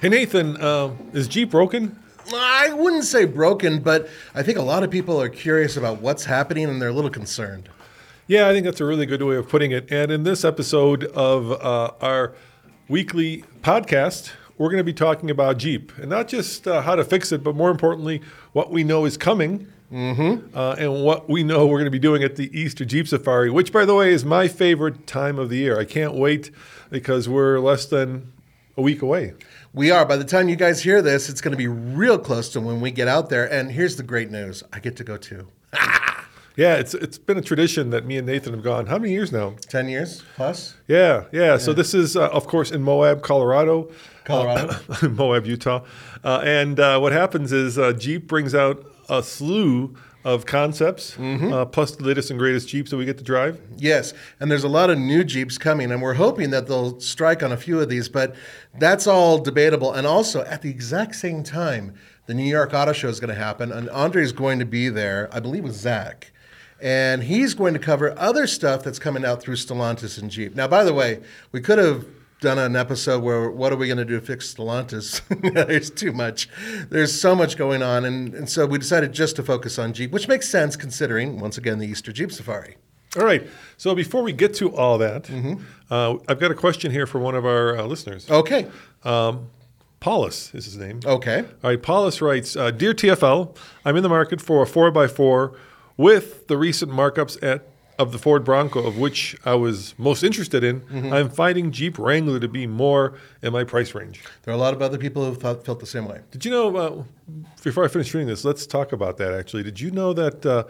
Hey Nathan, uh, is Jeep broken? I wouldn't say broken, but I think a lot of people are curious about what's happening and they're a little concerned. Yeah, I think that's a really good way of putting it. And in this episode of uh, our weekly podcast, we're going to be talking about Jeep and not just uh, how to fix it, but more importantly, what we know is coming. Mm-hmm. Uh, and what we know we're going to be doing at the Easter Jeep Safari, which, by the way, is my favorite time of the year. I can't wait because we're less than a week away. We are. By the time you guys hear this, it's going to be real close to when we get out there. And here's the great news I get to go too. Yeah, it's it's been a tradition that me and Nathan have gone. How many years now? 10 years plus? Yeah, yeah. So this is, uh, of course, in Moab, Colorado, Colorado. uh, Moab, Utah. Uh, and uh, what happens is uh, Jeep brings out a slew of concepts, uh, plus the latest and greatest Jeeps that we get to drive. Yes, and there's a lot of new Jeeps coming, and we're hoping that they'll strike on a few of these, but that's all debatable. And also, at the exact same time, the New York Auto Show is going to happen, and Andre's going to be there, I believe with Zach. And he's going to cover other stuff that's coming out through Stellantis and Jeep. Now, by the way, we could have done an episode where what are we going to do to fix Stellantis? There's too much. There's so much going on. And, and so we decided just to focus on Jeep, which makes sense considering, once again, the Easter Jeep Safari. All right. So before we get to all that, uh, I've got a question here for one of our uh, listeners. Okay. Um, Paulus is his name. Okay. All right, Paulus writes uh, Dear TFL, I'm in the market for a 4x4 with the recent markups at of the Ford Bronco, of which I was most interested in. I'm finding Jeep Wrangler to be more in my price range. There are a lot of other people who thought, felt the same way. Did you know, uh, before I finish reading this, let's talk about that actually. Did you know that uh,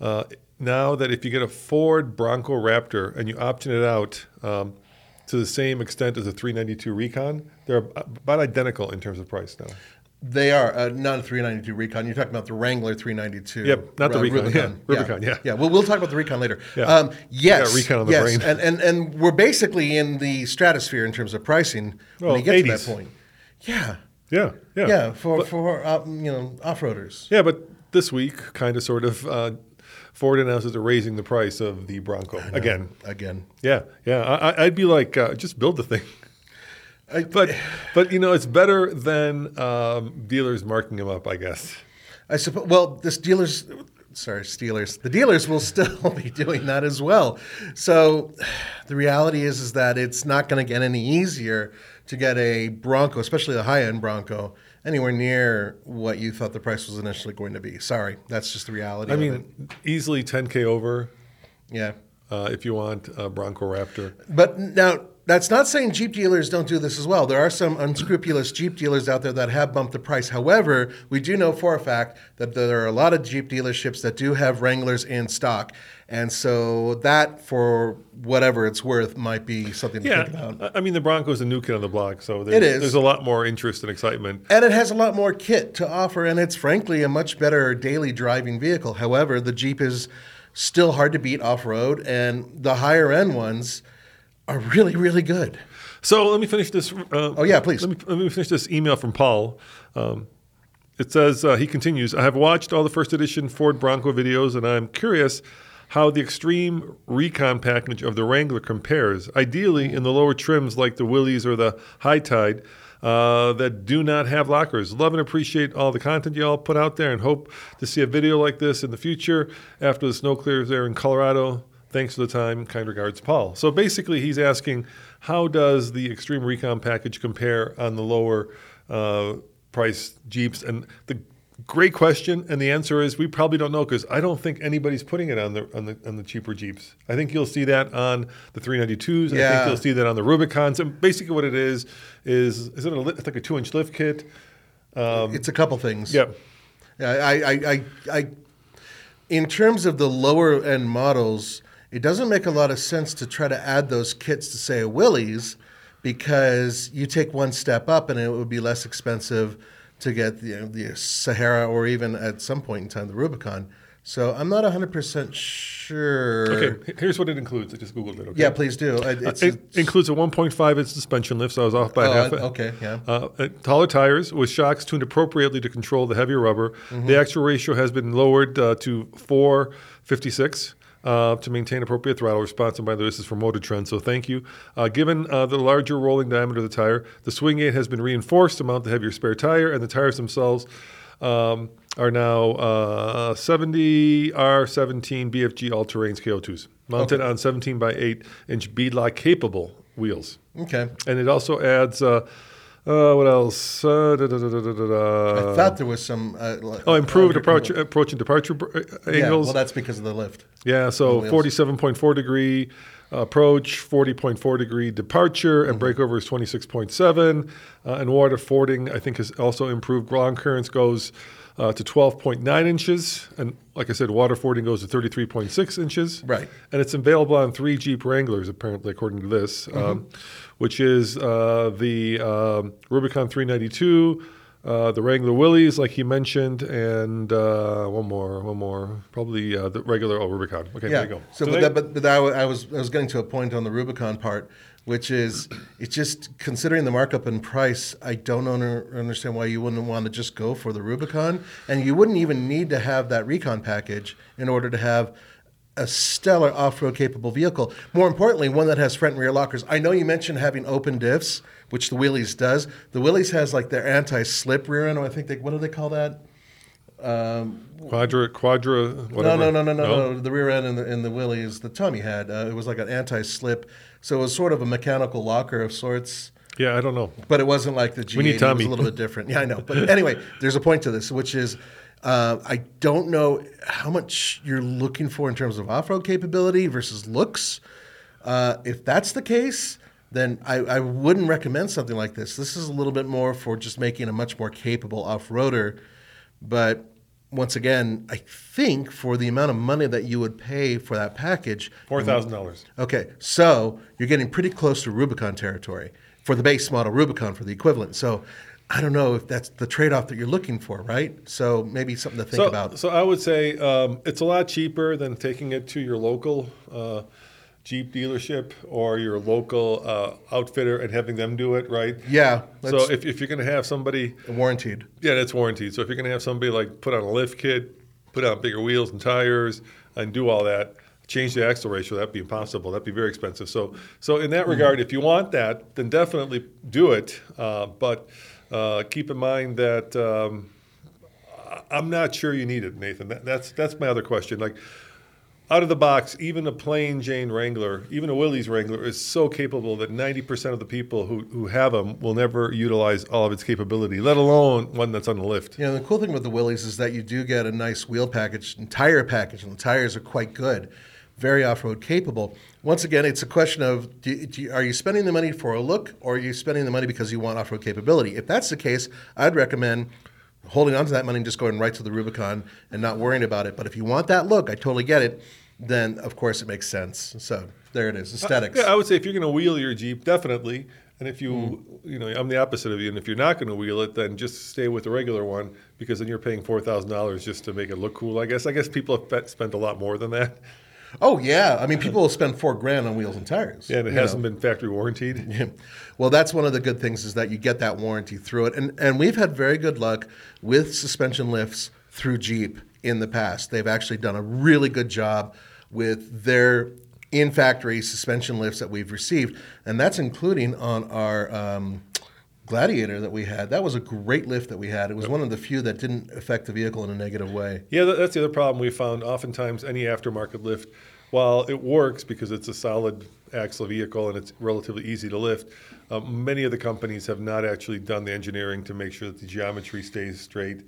uh, now that if you get a Ford Bronco Raptor and you option it out um, to the same extent as a 392 Recon, they're about identical in terms of price now. They are uh, not a 392 Recon. You're talking about the Wrangler 392. Yep, not the Recon. Yeah, Rubicon, yeah. yeah. Well, we'll talk about the Recon later. Yeah. Um, yes, Yeah, Recon on the yes, brain. and, and and we're basically in the stratosphere in terms of pricing when you get to that point. Yeah, Yeah, yeah. yeah, for for uh, you know off-roaders. Yeah, but this week, kind of, sort of, uh, Ford announces they're raising the price of the Bronco again. Again, Yeah, yeah. I, I- I'd be like, uh, just build the thing. I, But, but you know, it's better than um, dealers marking them up, I guess. I suppose. Well, this dealers, sorry, Steelers. The dealers will still be doing that as well. So, the reality is, is that it's not going to get any easier to get a Bronco, especially a high-end Bronco, anywhere near what you thought the price was initially going to be. Sorry, that's just the reality. I of it. mean, easily 10k over yeah. uh, if you want a Bronco Raptor. But now, that's not saying Jeep dealers don't do this as well. There are some unscrupulous Jeep dealers out there that have bumped the price. However, we do know for a fact that there are a lot of Jeep dealerships that do have Wranglers in stock. And so that, for whatever it's worth, might be something to think about. Yeah, I- I mean, the Bronco's a new kid on the block, so there's, It is. there's a lot more interest and excitement. And it has a lot more kit to offer, and it's frankly a much better daily driving vehicle. However, the Jeep is still hard to beat off road, and the higher end ones are really, really good. So let me finish this. Uh, Oh, yeah, please. Let me, let me finish this email from Paul. Um, it says, uh, he continues, I have watched all the first edition Ford Bronco videos, and I'm curious how the extreme recon package of the Wrangler compares, ideally in the lower trims like the Willys or the High Tide. Uh, that do not have lockers. Love and appreciate all the content you all put out there and hope to see a video like this in the future after the snow clears there in Colorado. Thanks for the time. Kind regards, Paul. So basically, he's asking how does the Extreme Recon package compare on the lower uh, price Jeeps? And the great question, and the answer is we probably don't know because I don't think anybody's putting it on the on the on the cheaper Jeeps. I think you'll see that on the 392s. Yeah. I think you'll see that on the Rubicons. And basically, what it is is is it a, it's like a two inch lift kit? it's a couple things. Yep. Yeah, I, I, I, I, in terms of the lower end models, it doesn't make a lot of sense to try to add those kits to say a Willys because you take one step up and it would be less expensive to get the, the Sahara or even at some point in time the Rubicon. So I'm not 100% sure. Okay. Here's what it includes. I just googled it. Okay. Yeah, please do. It, it's, includes a 1.5 inch suspension lift, so I was off by oh, half. Okay, yeah. Uh, uh, taller tires with shocks tuned appropriately to control the heavier rubber. Mm-hmm. The axle ratio has been lowered uh, to 456. Uh, to maintain appropriate throttle response. And by the way, this is from Motor Trend, so thank you. Uh, given uh, the larger rolling diameter of the tire, the swing gate has been reinforced to mount the heavier spare tire, and the tires themselves um, are now uh, 70 R17 BFG all terrains KO2s, mounted on 17 by 8 inch beadlock capable wheels. Okay. And it also adds, uh, uh, what else? Uh, da, da, da, I thought there was some. Uh, Oh, improved approach, approach and departure br- uh, Yeah, angles. well, that's because of the lift. Yeah, so 47.4 degree approach, 40.4 degree departure, and Mm-hmm. breakover is 26.7. Uh, and water fording, I think, has also improved. Ground clearance goes uh, to 12.9 inches. And like I said, water fording goes to 33.6 inches. Right. And it's available on three Jeep Wranglers, apparently, according to this, Mm-hmm. um, which is uh, the um, Rubicon 392. Uh, the Wrangler Willys, like he mentioned, and uh, one more, one more, probably uh, the regular oh, Rubicon. Okay, Yeah. there you go. So, but, they- that, but, but I, wa- I was I was getting to a point on the Rubicon part, which is it's just considering the markup and price. I don't under, understand why you wouldn't want to just go for the Rubicon, and you wouldn't even need to have that Recon package in order to have a stellar off-road capable vehicle. More importantly, one that has front and rear lockers. I know you mentioned having open diffs, which the Willys does. The Willys has like their anti-slip rear end. I think they what do they call that? Um, Quadra, Quadra, whatever. No, no, no, no, no, no. The rear end in the in the Willys that Tommy had, uh, it was like an anti-slip, so it was sort of a mechanical locker of sorts. Yeah, I don't know. But it wasn't like the G80. need It was a little bit different. Yeah, I know. But anyway, there's a point to this, which is uh, I don't know how much you're looking for in terms of off-road capability versus looks. Uh, if that's the case, then I, I wouldn't recommend something like this. This is a little bit more for just making a much more capable off-roader. But once again, I think for the amount of money that you would pay for that package, Four thousand dollars. Okay, so you're getting pretty close to Rubicon territory for the base model Rubicon for the equivalent. So I don't know if that's the trade-off that you're looking for, right? So maybe something to think So, about. so I would say um, it's a lot cheaper than taking it to your local uh, Jeep dealership or your local uh, outfitter and having them do it, right? Yeah, So if, if you're going to have somebody, warranted. yeah, that's warranted. So if you're going to have somebody like put on a lift kit, put on bigger wheels and tires, and do all that, change the axle ratio, that'd be impossible. That'd be very expensive. So, so in that regard, if you want that, then definitely do it. Uh, but uh, keep in mind that um, I'm not sure you need it, Nathan. That, that's that's my other question. Like out of the box, even a plain Jane Wrangler, even a Willys Wrangler, is so capable that 90% of the people who, who have them will never utilize all of its capability, let alone one that's on the lift. Know, the cool thing with the Willys is that you do get a nice wheel package and tire package, and the tires are quite good, very off-road capable. Once again, it's a question of do, do are you spending the money for a look, or are you spending the money because you want off-road capability? If that's the case, I'd recommend holding on to that money and just going right to the Rubicon and not worrying about it. But if you want that look, I totally get it. Then of course it makes sense. So there it is, aesthetics. Yeah, I would say if you're going to wheel your Jeep, definitely. And if you, Hmm. you know, I'm the opposite of you. And if you're not going to wheel it, then just stay with the regular one because then you're paying four thousand dollars just to make it look cool. I guess. I guess people have spent a lot more than that. Oh yeah, I mean people will spend four grand on wheels and tires. Yeah, and it hasn't been factory warranted. Yeah. Well, that's one of the good things is that you get that warranty through it, and and we've had very good luck with suspension lifts through Jeep in the past. They've actually done a really good job with their in factory suspension lifts that we've received, and that's including on our. Um, Gladiator that we had. That was a great lift that we had. It was one of the few that didn't affect the vehicle in a negative way. Yeah, that's the other problem we found. Oftentimes, any aftermarket lift, while it works because it's a solid axle vehicle and it's relatively easy to lift, um, many of the companies have not actually done the engineering to make sure that the geometry stays straight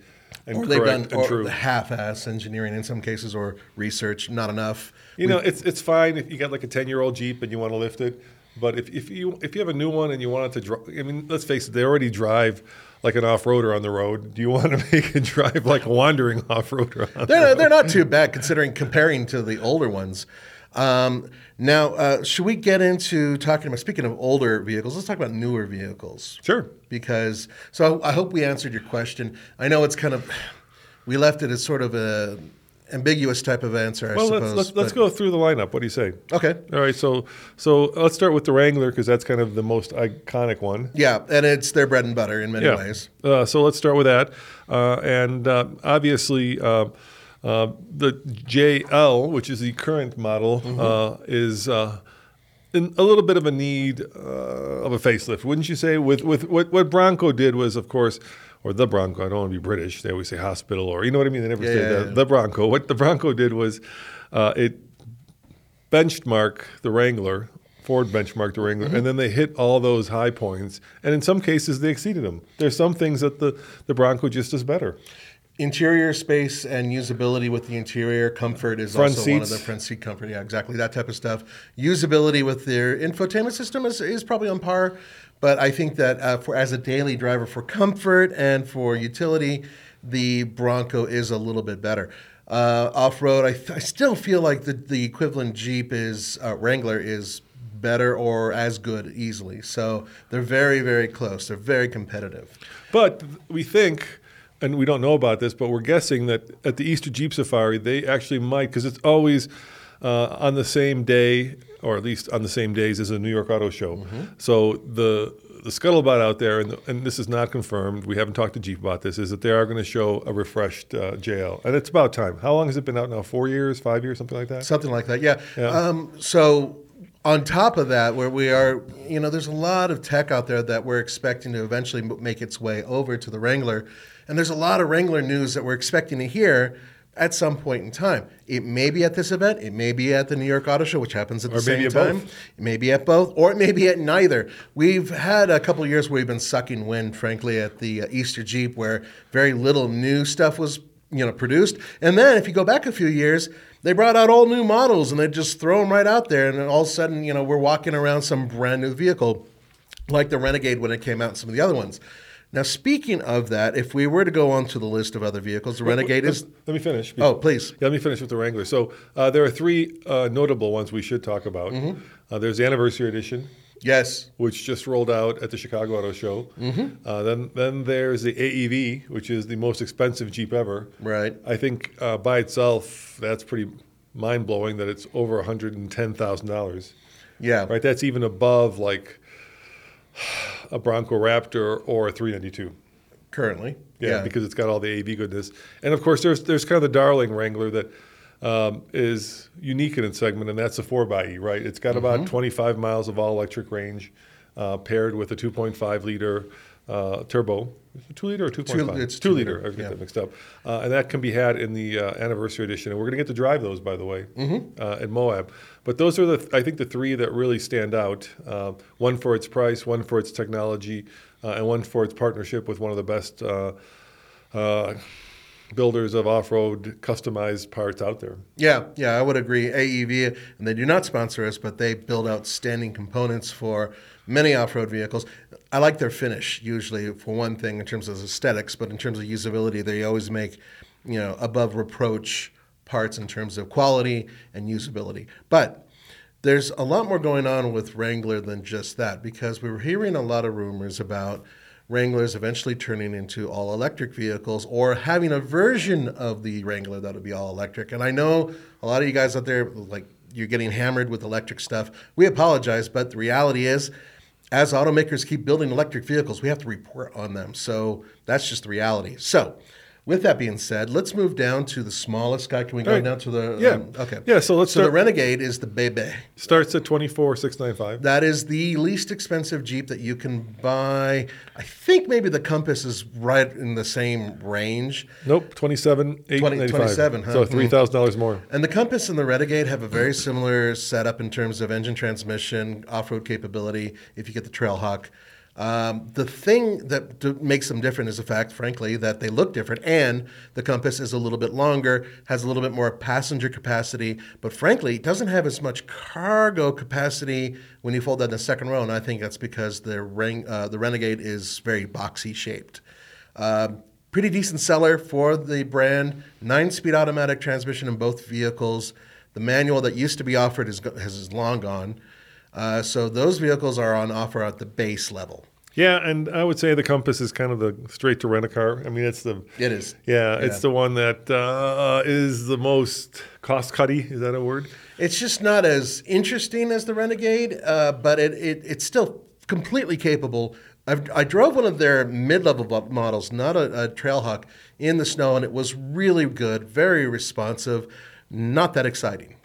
and Or they've correct done and or true. half-ass engineering in some cases, or research, not enough. You know, it's it's fine if you got like a ten year old Jeep and you want to lift it, but if, if you if you have a new one and you want it to drive, I mean, let's face it, they already drive like an off roader on the road. Do you want to make it drive like a wandering off roader? On they're, road? they're not too bad considering comparing to the older ones. Um, now, uh, should we get into talking about speaking of older vehicles? Let's talk about newer vehicles Sure. because. So I hope we answered your question. I know it's kind of we left it as sort of a ambiguous type of answer. I Well, suppose. let's let's, let's go through the lineup. What do you say? Okay. All right, so so let's start with the Wrangler because that's kind of the most iconic one. Yeah, and it's their bread and butter in many ways. Uh, so let's start with that, uh, and uh, obviously. Uh, Uh, the JL, which is the current model, uh, is uh, in a little bit of a need uh, of a facelift, wouldn't you say? With with what, what Bronco did was, of course, or the Bronco. I don't want to be British. They always say hospital, or you know what I mean. They never Yeah, say yeah, the, yeah. the Bronco. What the Bronco did was, uh, it benchmarked the Wrangler. Ford benchmarked the Wrangler, and then they hit all those high points, and in some cases they exceeded them. There's some things that the, the Bronco just does better. Interior space and usability with the interior comfort is Front also one of the front seat comfort. Yeah, exactly that type of stuff. Usability with their infotainment system is, is probably on par, but I think that uh, for as a daily driver for comfort and for utility, the Bronco is a little bit better. Uh, Off road, I, th- I still feel like the, the equivalent Jeep is uh, Wrangler is better or as good easily. So they're very very close. They're very competitive. But we think, and we don't know about this, but we're guessing that at the Easter Jeep Safari, they actually might, because it's always uh, on the same day, or at least on the same days as a New York Auto Show. So the the scuttlebutt out there, and, and this is not confirmed. We haven't talked to Jeep about this. Is that they are going to show a refreshed uh, JL, and it's about time. How long has it been out now? Four years, five years, something like that. Something like that, yeah. Yeah. Um, so on top of that, where we are, you know, there's a lot of tech out there that we're expecting to eventually make its way over to the Wrangler, and there's a lot of Wrangler news that we're expecting to hear at some point in time. It may be at this event, it may be at the New York Auto Show, which happens at the Or same at time. both. It may be at both, or it may be at neither. We've had a couple of years where we've been sucking wind, frankly, at the uh, Easter Jeep, where very little new stuff was, you know, produced. And then if you go back a few years, they brought out all new models and they just throw them right out there, and then all of a sudden, you know, we're walking around some brand new vehicle, like the Renegade when it came out, and some of the other ones. Now, speaking of that, if we were to go on to the list of other vehicles, the Renegade Let- is. Let me finish. Oh, please. Yeah, let me finish with the Wrangler. So uh, there are three uh, notable ones we should talk about. Mm-hmm. Uh, there's the anniversary edition, Yes. which just rolled out at the Chicago Auto Show. Mm-hmm. Uh, then, then there's the AEV, which is the most expensive Jeep ever. Right. I think uh, by itself, that's pretty mind blowing that it's over one hundred and ten thousand dollars. Yeah. Right, that's even above like a Bronco Raptor or a 392. Currently. Yeah, because it's got all the AV goodness, and of course there's there's kind of the darling Wrangler that um, is unique in its segment, and that's the 4xe, right? It's got about 25 miles of all electric range, uh, paired with a 2.5 liter uh, turbo. Two liter or 2.5? it's two two liter. liter, I get yeah. that mixed up, uh, and that can be had in the uh, anniversary edition, and we're going to get to drive those, by the way, uh, at Moab. But those are the I think the three that really stand out. Uh, one for its price, one for its technology, uh, and one for its partnership with one of the best. Uh, uh, builders of off-road customized parts out there. Yeah, yeah, I would agree. AEV, and they do not sponsor us, but they build outstanding components for many off-road vehicles. I like their finish usually for one thing in terms of aesthetics, but in terms of usability, they always make you know above reproach parts in terms of quality and usability. But there's a lot more going on with Wrangler than just that because we were hearing a lot of rumors about Wranglers eventually turning into all electric vehicles or having a version of the Wrangler that would be all electric. And I know a lot of you guys out there, like, you're getting hammered with electric stuff. We apologize, but the reality is, as automakers keep building electric vehicles, we have to report on them. So that's just the reality. So, with that being said, let's move down to the smallest guy. Can we go right. down to the? Yeah. um, okay. Yeah, so let's So the Renegade is the Bebe. Starts at twenty four six nine five. That is the least expensive Jeep that you can buy. I think maybe the Compass is right in the same range. Nope, twenty seven eight 20 27, huh? So three thousand dollars more. And the Compass and the Renegade have a very similar setup in terms of engine transmission, off road capability, if you get the Trailhawk. Um, the thing that d- makes them different is the fact, frankly, that they look different, and the Compass is a little bit longer, has a little bit more passenger capacity, but frankly, it doesn't have as much cargo capacity when you fold that in the second row. And I think that's because the uh, the Renegade is very boxy shaped. Uh, pretty decent seller for the brand. Nine-speed automatic transmission in both vehicles. The manual that used to be offered is, has is long gone. Uh, so those vehicles are on offer at the base level. Yeah, and I would say the Compass is kind of the straight to rent a car. I mean, it's the It is. yeah, it's the one that uh, is the most cost cutty. Is that a word? It's just not as interesting as the Renegade, uh, but it, it, it's still completely capable I've, I drove one of their mid-level models, not a, a Trailhawk, in the snow, and it was really good, very responsive, not that exciting.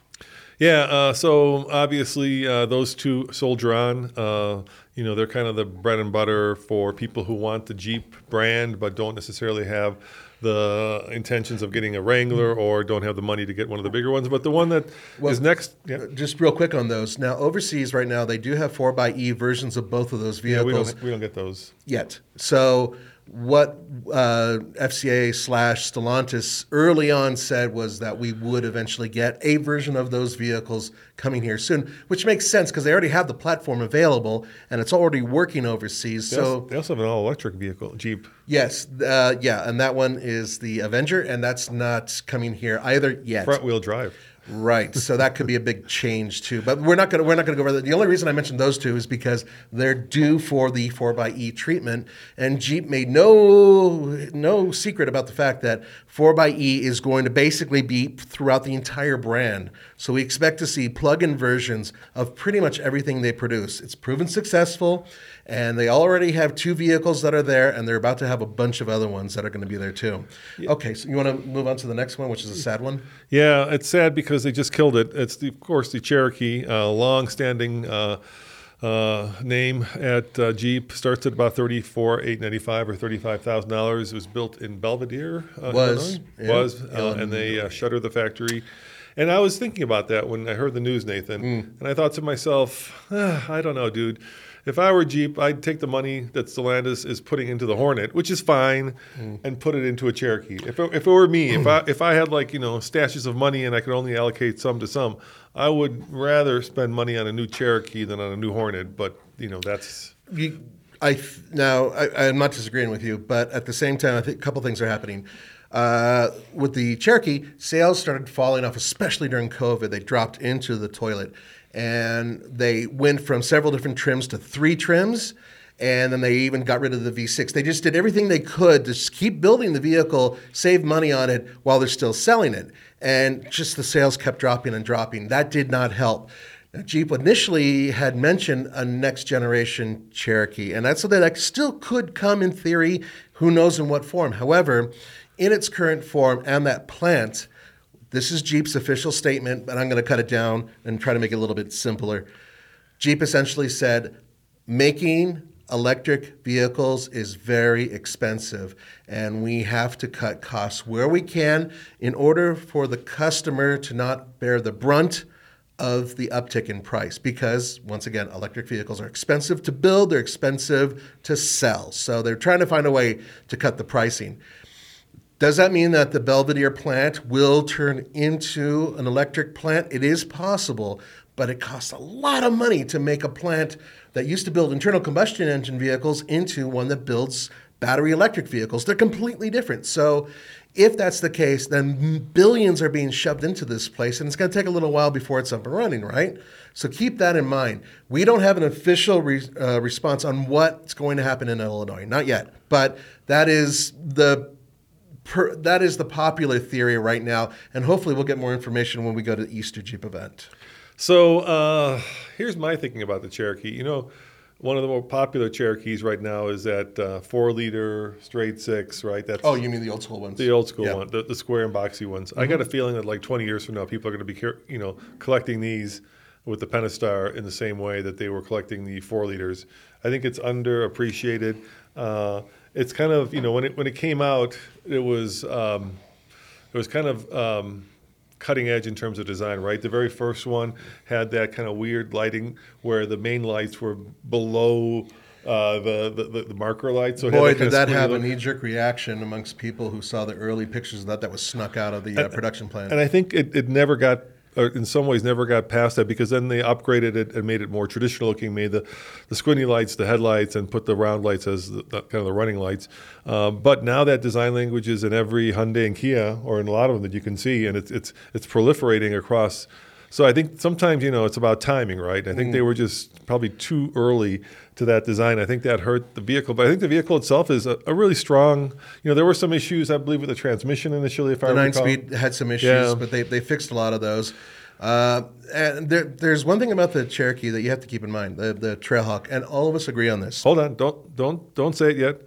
Yeah, uh, so obviously uh, those two soldier on. Uh, you know, they're kind of the bread and butter for people who want the Jeep brand but don't necessarily have the intentions of getting a Wrangler or don't have the money to get one of the bigger ones. But the one that that is next, yeah, Just real quick on those. Now, overseas right now, they do have 4xE versions of both of those yeah, we vehicles don't we don't get those. yet. So what uh, FCA slash Stellantis early on said was that we would eventually get a version of those vehicles coming here soon, which makes sense because they already have the platform available and it's already working overseas. They, so also, they also have an all electric vehicle, Jeep. yes, uh, yeah, and that one is the Avenger, and that's not coming here either yet. Front wheel drive. Right. So that could be a big change too. But we're not going to we're not going to go over that. The only reason I mentioned those two is because they're due for the 4xE treatment and Jeep made no no secret about the fact that 4xE is going to basically be throughout the entire brand. So we expect to see plug-in versions of pretty much everything they produce. It's proven successful and they already have two vehicles that are there and they're about to have a bunch of other ones that are going to be there too. Okay, so you want to move on to the next one which is a sad one? Yeah, it's sad because they just killed it. It's the, of course the Cherokee, uh, long-standing uh, uh, name at uh, Jeep. Starts at about thirty-four eight ninety-five or thirty-five thousand dollars. It was built in Belvidere, uh, Was, Illinois. yeah. was, uh, and they uh, shuttered the factory. And I was thinking about that when I heard the news, Nathan, Mm. and I thought to myself, "Ah, I don't know, dude. If I were Jeep, I'd take the money that Stellantis is putting into the Hornet, which is fine, Mm. and put it into a Cherokee. If it, if it were me, if I if I had like you know stashes of money and I could only allocate some to some, I would rather spend money on a new Cherokee than on a new Hornet. But you know that's You, I now I, I'm not disagreeing with you, but at the same time, I think a couple things are happening. Uh, with the Cherokee, sales started falling off, especially during COVID. They dropped into the toilet, and they went from several different trims to three trims, and then they even got rid of the V6. They just did everything they could to keep building the vehicle, save money on it while they're still selling it, and just the sales kept dropping and dropping. That did not help. Now, Jeep initially had mentioned a next generation Cherokee, and that's something that still could come in theory. Who knows in what form? However, in its current form and that plant, this is Jeep's official statement, but I'm going to cut it down and try to make it a little bit simpler. Jeep essentially said making electric vehicles is very expensive, and we have to cut costs where we can in order for the customer to not bear the brunt of the uptick in price. Because once again electric vehicles are expensive to build they're expensive to sell. So they're trying to find a way to cut the pricing does that mean that the Belvidere plant will turn into an electric plant? It is possible, but it costs a lot of money to make a plant that used to build internal combustion engine vehicles into one that builds battery electric vehicles. They're completely different. So, if that's the case, then billions are being shoved into this place, and it's going to take a little while before it's up and running, right? So keep that in mind. We don't have an official re- uh, response on what's going to happen in Illinois, not yet, but that is the per, that is the popular theory right now, and hopefully we'll get more information when we go to the Easter Jeep event. so. Uh, here's my thinking about the Cherokee. You know, one of the more popular Cherokees right now is that uh, four liter straight six, right? That's Oh, you mean the old school ones? The old school Yeah. Mm-hmm. one, the, the square and boxy ones. I got a feeling that like 20 years from now, people are going to be, you know, collecting these with the Pentastar in the same way that they were collecting the four liters. I think it's underappreciated. Uh, it's kind of, you know, when it when it came out, it was um, it was kind of um, cutting edge in terms of design, right? The very first one had that kind of weird lighting where the main lights were below. Uh, the, the, the marker lights. So Boy, kind did that have look. a knee jerk reaction amongst people who saw the early pictures of that that was snuck out of the uh, production plant. And I think it, it never got, in some ways, never got past that because then they upgraded it and made it more traditional looking, made the, the squinty lights the headlights and put the round lights as the, the- kind of the running lights. Um, but now that design language is in every Hyundai and Kia, or in a lot of them that you can see, and it's it's it's proliferating across. So I think sometimes you know it's about timing, right? I think they were just probably too early to that design. I think that hurt the vehicle, but I think the vehicle itself is a, a really strong. You know, there were some issues I believe with the transmission initially, if I the nine recall. speed had some issues, Yeah. but they, they fixed a lot of those. Uh, and there, there's one thing about the Cherokee that you have to keep in mind: the the Trailhawk, and all of us agree on this. Hold on, don't don't don't say it yet.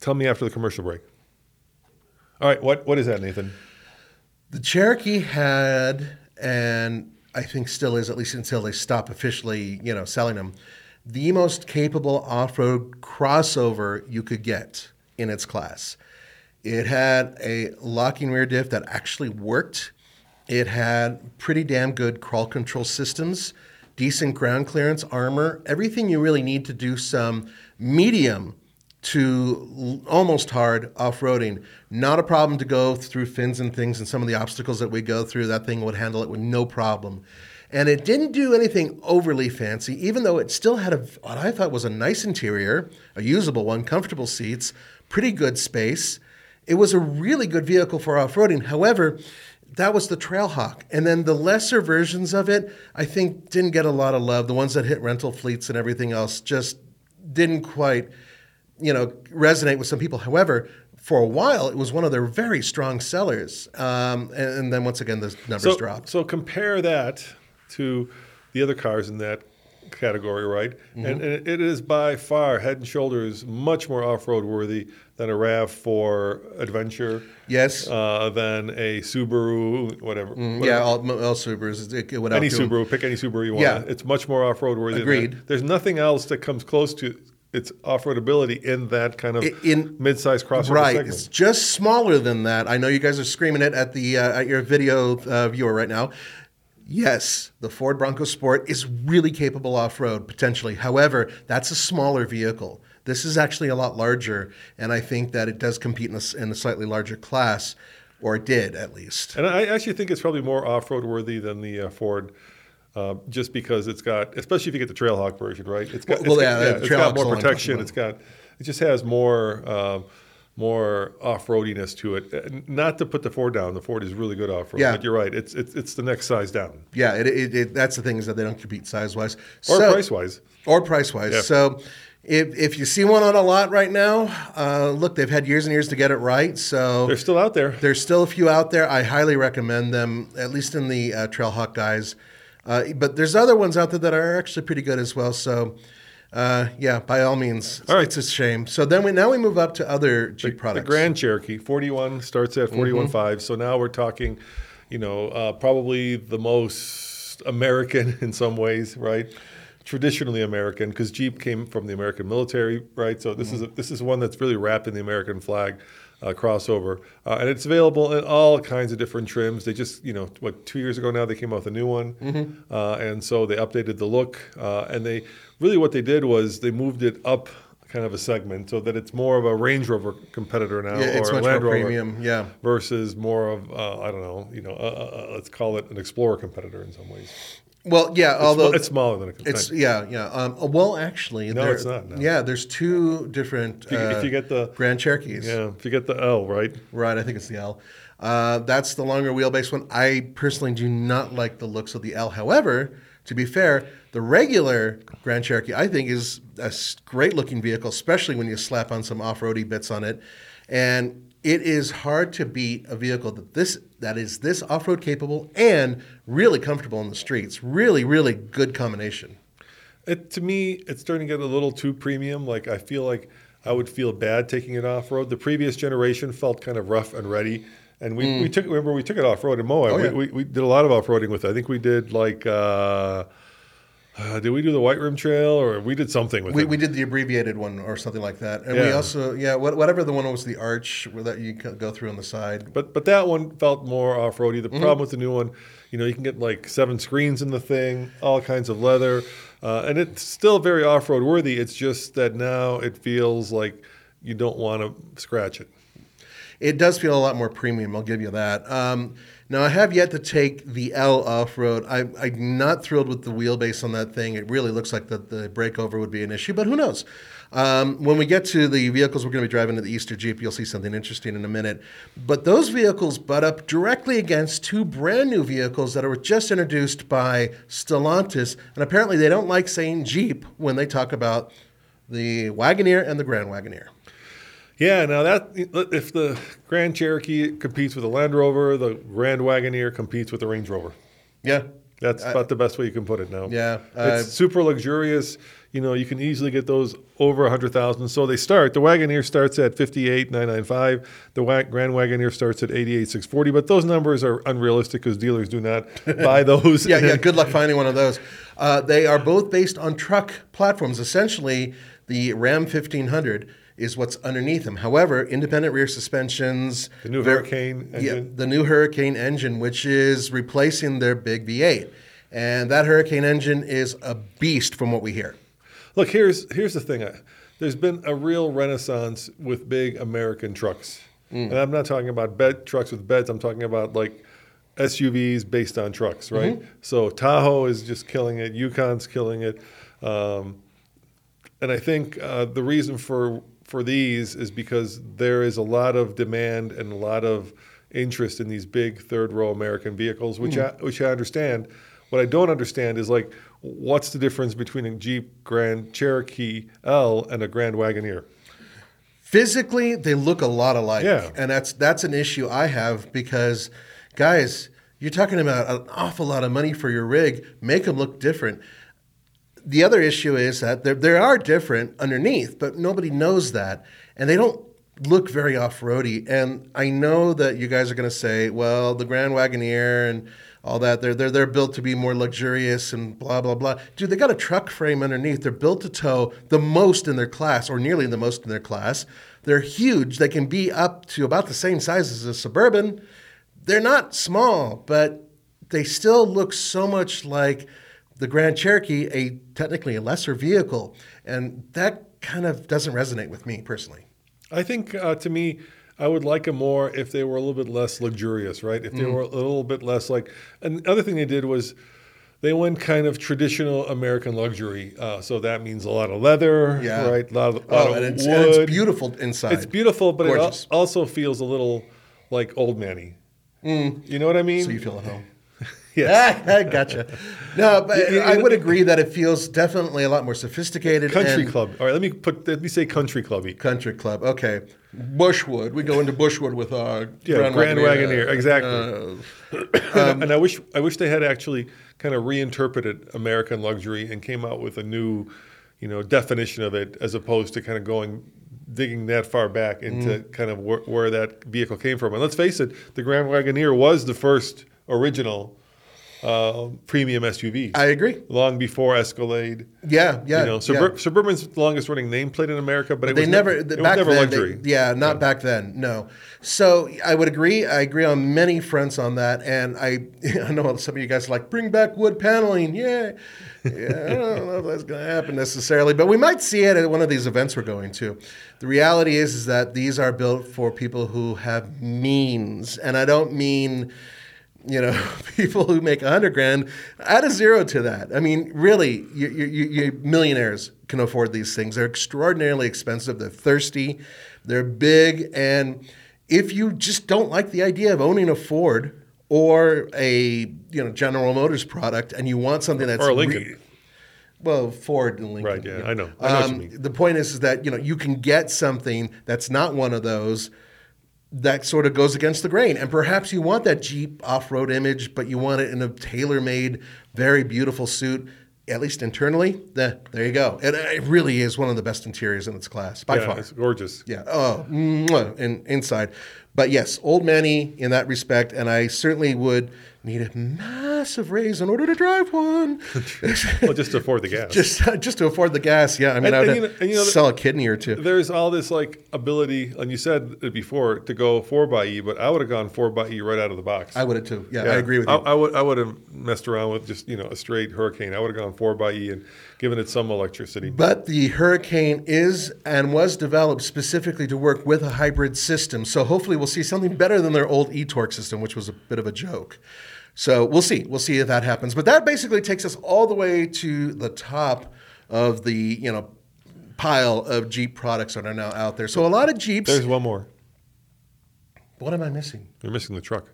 Tell me after the commercial break. All right, what what is that, Nathan? The Cherokee had, and I think still is, at least until they stop officially, you know, selling them, the most capable off-road crossover you could get in its class. It had a locking rear diff that actually worked. It had pretty damn good crawl control systems, decent ground clearance, armor, everything you really need to do some medium to almost hard off roading. Not a problem to go through fins and things and some of the obstacles that we go through. That thing would handle it with no problem. And it didn't do anything overly fancy, even though it still had a, what I thought was a nice interior, a usable one, comfortable seats, pretty good space. It was a really good vehicle for off roading. However, that was the Trailhawk. And then the lesser versions of it, I think, didn't get a lot of love. The ones that hit rental fleets and everything else just didn't quite you know, resonate with some people. However, for a while, it was one of their very strong sellers. Um, and, and, then once again, the numbers so, dropped. So compare that to the other cars in that category, right? Mm-hmm. And, and, it is by far head and shoulders much more off-road worthy than a RAV4 Adventure. Yes. Uh, than a Subaru, whatever. Mm, whatever. Yeah, all, all Subarus. It, it any Subaru, pick any Subaru you want. Yeah. It's much more off-road worthy. Agreed. There's nothing else that comes close to its off-roadability in that kind of in, mid-size crossover right. segment. It's just smaller than that. I know you guys are screaming it at the uh, at your video uh, viewer right now. Yes, the Ford Bronco Sport is really capable off-road potentially. However, that's a smaller vehicle. This is actually a lot larger, and I think that it does compete in a, in a slightly larger class, or it did at least. And I actually think it's probably more off-road worthy than the uh, Ford uh, just because it's got, especially if you get the Trailhawk version, right? It's got, well, it's yeah, got, yeah, it's got more protection. It's got, it just has more, uh, more off-roadiness to it. Not to put the Ford down. The Ford is really good off-road. Yeah. but you're right. It's it's, it's the next size down. Yeah, it, it, it, that's the thing is that they don't compete size-wise or so, price-wise. Or price-wise. Yeah. So. If, if you see one on a lot right now, uh, look, they've had years and years to get it right. So they're still out there. There's still a few out there. I highly recommend them, at least in the uh, Trailhawk guys. Uh, but there's other ones out there that are actually pretty good as well. So, uh, yeah, by all means, all right. it's a shame. So then we now we move up to other Jeep the, products. The Grand Cherokee 41 starts at 41.5. Mm-hmm. So now we're talking, you know, uh, probably the most American in some ways, right? Traditionally American, because Jeep came from the American military, right? So this mm-hmm. is a, this is one that's really wrapped in the American flag uh, crossover, uh, and it's available in all kinds of different trims. They just, you know, what two years ago now they came out with a new one, mm-hmm. uh, and so they updated the look, uh, and they really what they did was they moved it up kind of a segment so that it's more of a Range Rover competitor now, yeah, or a Land Rover, premium, yeah, versus more of uh, I don't know, you know, uh, let's call it an Explorer competitor in some ways. Well, yeah, it's although it's smaller than a It's yeah, yeah. Um, well, actually, no, it's not. No. Yeah, there's two different. If you, uh, if you, get the Grand Cherokees, yeah, if you get the L, right? Right, I think it's the L. Uh, that's the longer wheelbase one. I personally do not like the looks of the L. However, to be fair, the regular Grand Cherokee I think is a great looking vehicle, especially when you slap on some off roady bits on it, and it is hard to beat a vehicle that this that is this off-road capable and really comfortable in the streets. Really, really good combination. It, to me, it's starting to get a little too premium. Like I feel like I would feel bad taking it off-road. The previous generation felt kind of rough and ready, and we, mm. we took remember we took it off-road in Moab. Oh, yeah. we, we, we, did a lot of off-roading with it. I think we did like. Uh, uh, did we do the White Rim Trail or we did something with we, it? We did the abbreviated one or something like that, and yeah. we also yeah whatever the one was the arch that you go through on the side. But but that one felt more off roady. The mm-hmm. problem with the new one, you know, you can get like seven screens in the thing, all kinds of leather, uh, and it's still very off road worthy. It's just that now it feels like you don't want to scratch it. It does feel a lot more premium. I'll give you that. Um, now, I have yet to take the L off road. I'm not thrilled with the wheelbase on that thing. It really looks like the, the breakover would be an issue, but who knows? Um, when we get to the vehicles we're going to be driving to the Easter Jeep, you'll see something interesting in a minute. But those vehicles butt up directly against two brand new vehicles that were just introduced by Stellantis. And apparently, they don't like saying Jeep when they talk about the Wagoneer and the Grand Wagoneer. Yeah, now that if the Grand Cherokee competes with the Land Rover, the Grand Wagoneer competes with the Range Rover. Yeah, That's about the best way you can put it now. Yeah, it's super luxurious. You know, you can easily get those over a hundred thousand. So they start. The Wagoneer starts at fifty eight nine nine five. The Wa- Grand Wagoneer starts at eighty eight six forty. But those numbers are unrealistic because dealers do not buy those. Yeah, yeah. Good luck finding one of those. Uh, they are both based on truck platforms. Essentially, the Ram 1500 is what's underneath them. However, independent rear suspensions, The new ver- Hurricane yeah, engine. the new Hurricane engine, which is replacing their big V8, and that Hurricane engine is a beast, from what we hear. Look, here's here's the thing. There's been a real renaissance with big American trucks, Mm. and I'm not talking about bed trucks with beds. I'm talking about like SUVs based on trucks, right? Mm-hmm. So Tahoe is just killing it. Yukon's killing it, um, and I think uh, the reason for for these is because there is a lot of demand and a lot of interest in these big third row American vehicles, which mm. I, which I understand. What I don't understand is like, what's the difference between a Jeep Grand Cherokee L and a Grand Wagoneer? Physically, they look a lot alike. Yeah. And that's that's an issue I have because guys, you're talking about an awful lot of money for your rig. Make them look different. The other issue is that they they are different underneath, but nobody knows that. And they don't look very off-roady. And I know that you guys are going to say, well, the Grand Wagoneer and all that, they're, they're, they're built to be more luxurious and blah, blah, blah. Dude, they got a truck frame underneath. They're built to tow the most in their class, or nearly the most in their class. They're huge. They can be up to about the same size as a Suburban. They're not small, but they still look so much like the Grand Cherokee, a technically a lesser vehicle. And that kind of doesn't resonate with me personally. I think uh, to me, I would like them more if they were a little bit less luxurious, right? If they Mm. were a little bit less like. And the other thing they did was they went kind of traditional American luxury. Uh, so that means a lot of leather, Yeah. right? A lot of, lot Oh, of and it's, wood. and it's beautiful inside. It's beautiful, but it al- also feels a little like old manny. You know what I mean? Mm. So you feel at home. yes. I gotcha. No, but You- you- I would agree that it feels definitely a lot more sophisticated. Country club. All right, let me put. Let me say country clubby. Country club. Okay. Bushwood. We go into Bushwood with our Yeah, Grand Wagoneer, exactly. Uh, and I wish I wish they had actually kind of reinterpreted American luxury and came out with a new, you know, definition of it as opposed to kind of going digging that far back into Mm. kind of where, where that vehicle came from. And let's face it, the Grand Wagoneer was the first original uh, premium SUVs. I agree. long before Escalade. Yeah, yeah. you know, yeah. Suburban's the longest running nameplate in America, but it they was never never, it was back never then. luxury. they- yeah, not back then. No. So I would agree. I agree on many fronts on that. And I, I know some of you guys are like bring back wood paneling. Yeah. yeah I don't know if that's going to happen necessarily, but we might see it at one of these events we're going to. The reality is, is that these are built for people who have means, and I don't mean you know, people who make a hundred grand, add a zero to that. I mean, really, you, you, you, you millionaires can afford these things. They're extraordinarily expensive. They're thirsty. They're big. And if you just don't like the idea of owning a Ford or a you know General Motors product, and you want something that's Or a Lincoln. re- well, Ford and Lincoln. Right, yeah, I know. I know Um. The point is, is that you know you can get something that's not one of those that sort of goes against the grain. And perhaps you want that Jeep off-road image, but you want it in a tailor-made, very beautiful suit, at least internally. There, there you go. And uh, it really is one of the best interiors in its class by yeah, far. it's gorgeous. Yeah. Oh, in, inside. But yes, old Manny in that respect, and I certainly would need a massive raise in order to drive one. Well, just to afford the gas. just uh, just to afford the gas. Yeah, I mean, And- I would and you know- and you know, sell a kidney or two. There's all this like ability, and you said it before to go four by E, but I would have gone four by E right out of the box. I would have too. Yeah, I agree with you. I, I would I would have messed around with just you know a straight Hurricane. I would have gone four by E and given it some electricity. But the Hurricane is and was developed specifically to work with a hybrid system. So hopefully we'll see something better than their old eTorque system, which was a bit of a joke. So we'll see. We'll see if that happens. But that basically takes us all the way to the top of the, you know, pile of Jeep products that are now out there. So a lot of Jeeps. There's one more. what am I missing? You're missing the truck.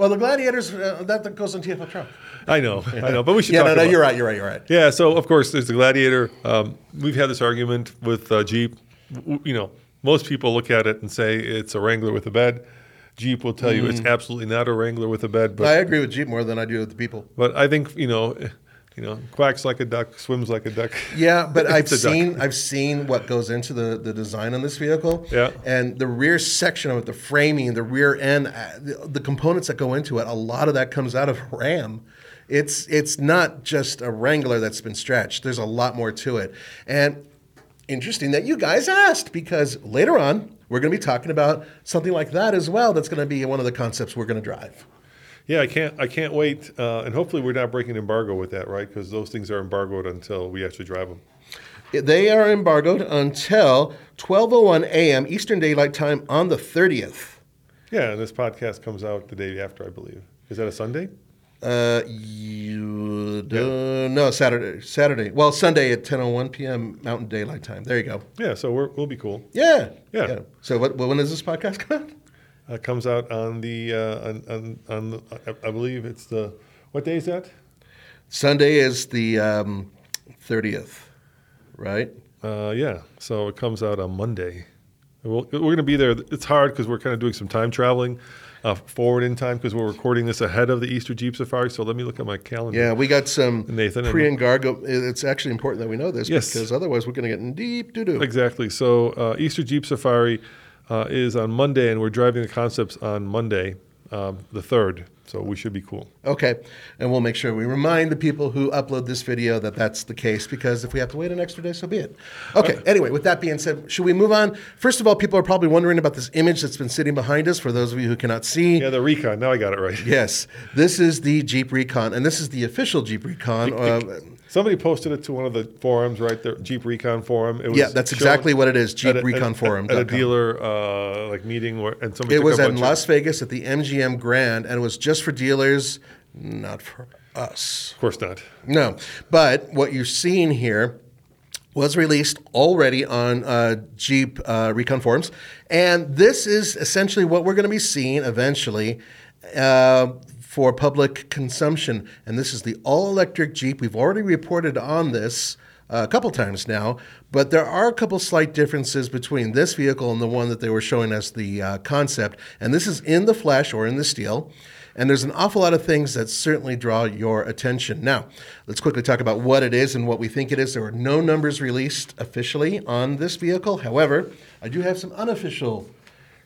Well, the Gladiators, uh, that, goes on TFL truck. I know, I know, but we should Yeah, no, no, you're right, you're right, you're right. Yeah, so of course there's the Gladiator. Um, we've had this argument with uh, Jeep. W- You know, most people look at it and say it's a Wrangler with a bed. Jeep will tell you it's absolutely not a Wrangler with a bed. But I agree with Jeep more than I do with the people. but I think you know, you know, quacks like a duck, swims like a duck. Yeah, but I've duck. seen I've seen what goes into the, the design on this vehicle. Yeah. And the rear section of it, the framing, the rear end, uh, the, the components that go into it, a lot of that comes out of Ram. It's it's not just a Wrangler that's been stretched. There's a lot more to it. And interesting that you guys asked because later on we're going to be talking about something like that as well. That's going to be one of the concepts we're going to drive. Yeah, I can't. I can't wait. Uh, and hopefully, we're not breaking embargo with that, right? Because those things are embargoed until we actually drive them. They are embargoed until 12:01 a.m. Eastern Daylight Time on the 30th. Yeah, and this podcast comes out the day after, I believe. Is that a Sunday? Uh, you, uh, no, Saturday. Saturday. Well, Sunday at 10:01 p.m. Mountain Daylight Time. There you go. Yeah, so we're, we'll be cool. Yeah. Yeah. So, what, when does this podcast come out? Uh, comes out on the uh, on, on, on the, I, I believe it's the what day is that? Sunday is the um, 30th, right? Uh, yeah, so it comes out on Monday. We'll, we're going to be there. It's hard because we're kind of doing some time traveling uh, forward in time because we're recording this ahead of the Easter Jeep Safari. So let me look at my calendar. Yeah, we got some Nathan and- pre-embargo. It's actually important that we know this Yes. because otherwise we're going to get in deep doo doo. Exactly. So uh, Easter Jeep Safari uh, is on Monday, and we're driving the concepts on Monday, um, the third. So we should be cool. Okay, and we'll make sure we remind the people who upload this video that that's the case because if we have to wait an extra day, so be it. Okay, anyway, with that being said, should we move on? First of all, people are probably wondering about this image that's been sitting behind us for those of you who cannot see. Yeah, the Recon. Now I got it right. Yes, this is the Jeep Recon, and this is the official Jeep Recon. Uh, Somebody posted it to one of the forums, right? The Jeep Recon forum. It was yeah, that's exactly what it is. at a- at- JeepReconForum. at, a dealer uh, like meeting, and somebody It was in Las Vegas at the MGM Grand, and it was just for dealers, not for us. Of course not. No, but what you're seeing here was released already on uh, Jeep uh, Recon forums, and this is essentially what we're going to be seeing eventually uh, for public consumption. And this is the all-electric Jeep. We've already reported on this uh, a couple times now, but there are a couple slight differences between this vehicle and the one that they were showing as the uh, concept. And this is in the flesh or in the steel. And there's an awful lot of things that certainly draw your attention. Now, let's quickly talk about what it is and what we think it is. There were no numbers released officially on this vehicle. However, I do have some unofficial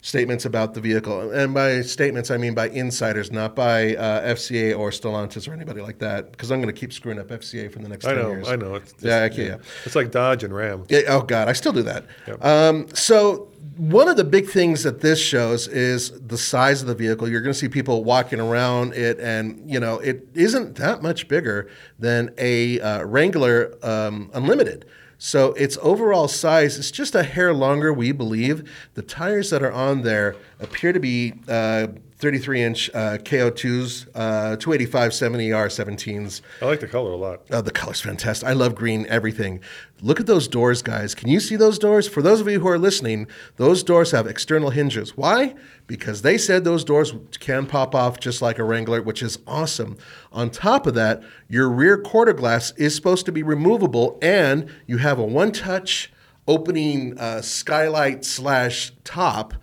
statements about the vehicle. And by statements, I mean by insiders, not by uh, FCA or Stellantis or anybody like that, because I'm going to keep screwing up FCA for the next I 10 know. years. I know. It's Yeah, yeah. It's like Dodge and Ram. Yeah, oh God, I still do that. Yep. Um, so one of the big things that this shows is the size of the vehicle. You're going to see people walking around it, and you know it isn't that much bigger than a uh, Wrangler um, Unlimited. So its overall size is just a hair longer, we believe. The tires that are on there appear to be uh, 33 inch uh, KO2s, uh, 285 70R 17s. I like the color a lot. Oh, the color's fantastic. I love green everything. Look at those doors, guys. Can you see those doors? For those of you who are listening, those doors have external hinges. Why? Because they said those doors can pop off just like a Wrangler, which is awesome. On top of that, your rear quarter glass is supposed to be removable, and you have a one-touch opening uh, skylight slash top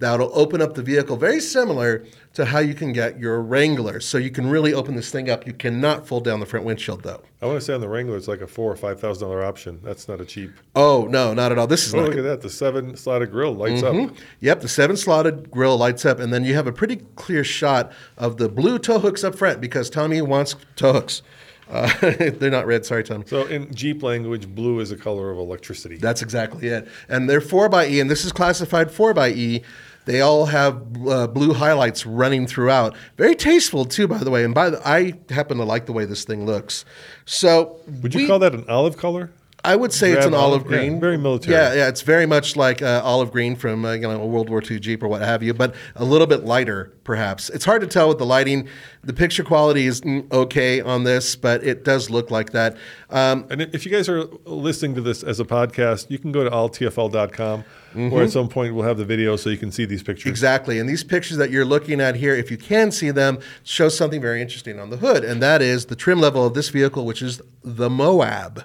that'll open up the vehicle very similar to how you can get your Wrangler. So you can really open this thing up. You cannot fold down the front windshield though. I want to say on the Wrangler, it's like a four or five thousand dollar option. That's not a cheap. Oh no, not at all. This is Oh, look at that! The seven slotted grill lights up. Yep, the seven slotted grill lights up, and then you have a pretty clear shot of the blue tow hooks up front because Tommy wants tow hooks. Uh, they're not red. Sorry, Tom. So in Jeep language, blue is the color of electricity. That's exactly it. And they're 4 by E, and this is classified 4 by E. They all have uh, blue highlights running throughout. Very tasteful too, by the way. And by the, I happen to like the way this thing looks. So Would you we- call that an olive color? I would say it's an olive olive? Yeah, green. very military. Yeah, yeah, it's very much like uh, olive green from uh, you know a World War II Jeep or what have you, but a little bit lighter, perhaps. It's hard to tell with the lighting. The picture quality is mm, okay on this, but it does look like that. Um, And if you guys are listening to this as a podcast, you can go to alltfl.com, Mm-hmm. where at some point we'll have the video so you can see these pictures. Exactly. And these pictures that you're looking at here, if you can see them, show something very interesting on the hood. And that is the trim level of this vehicle, which is the Moab.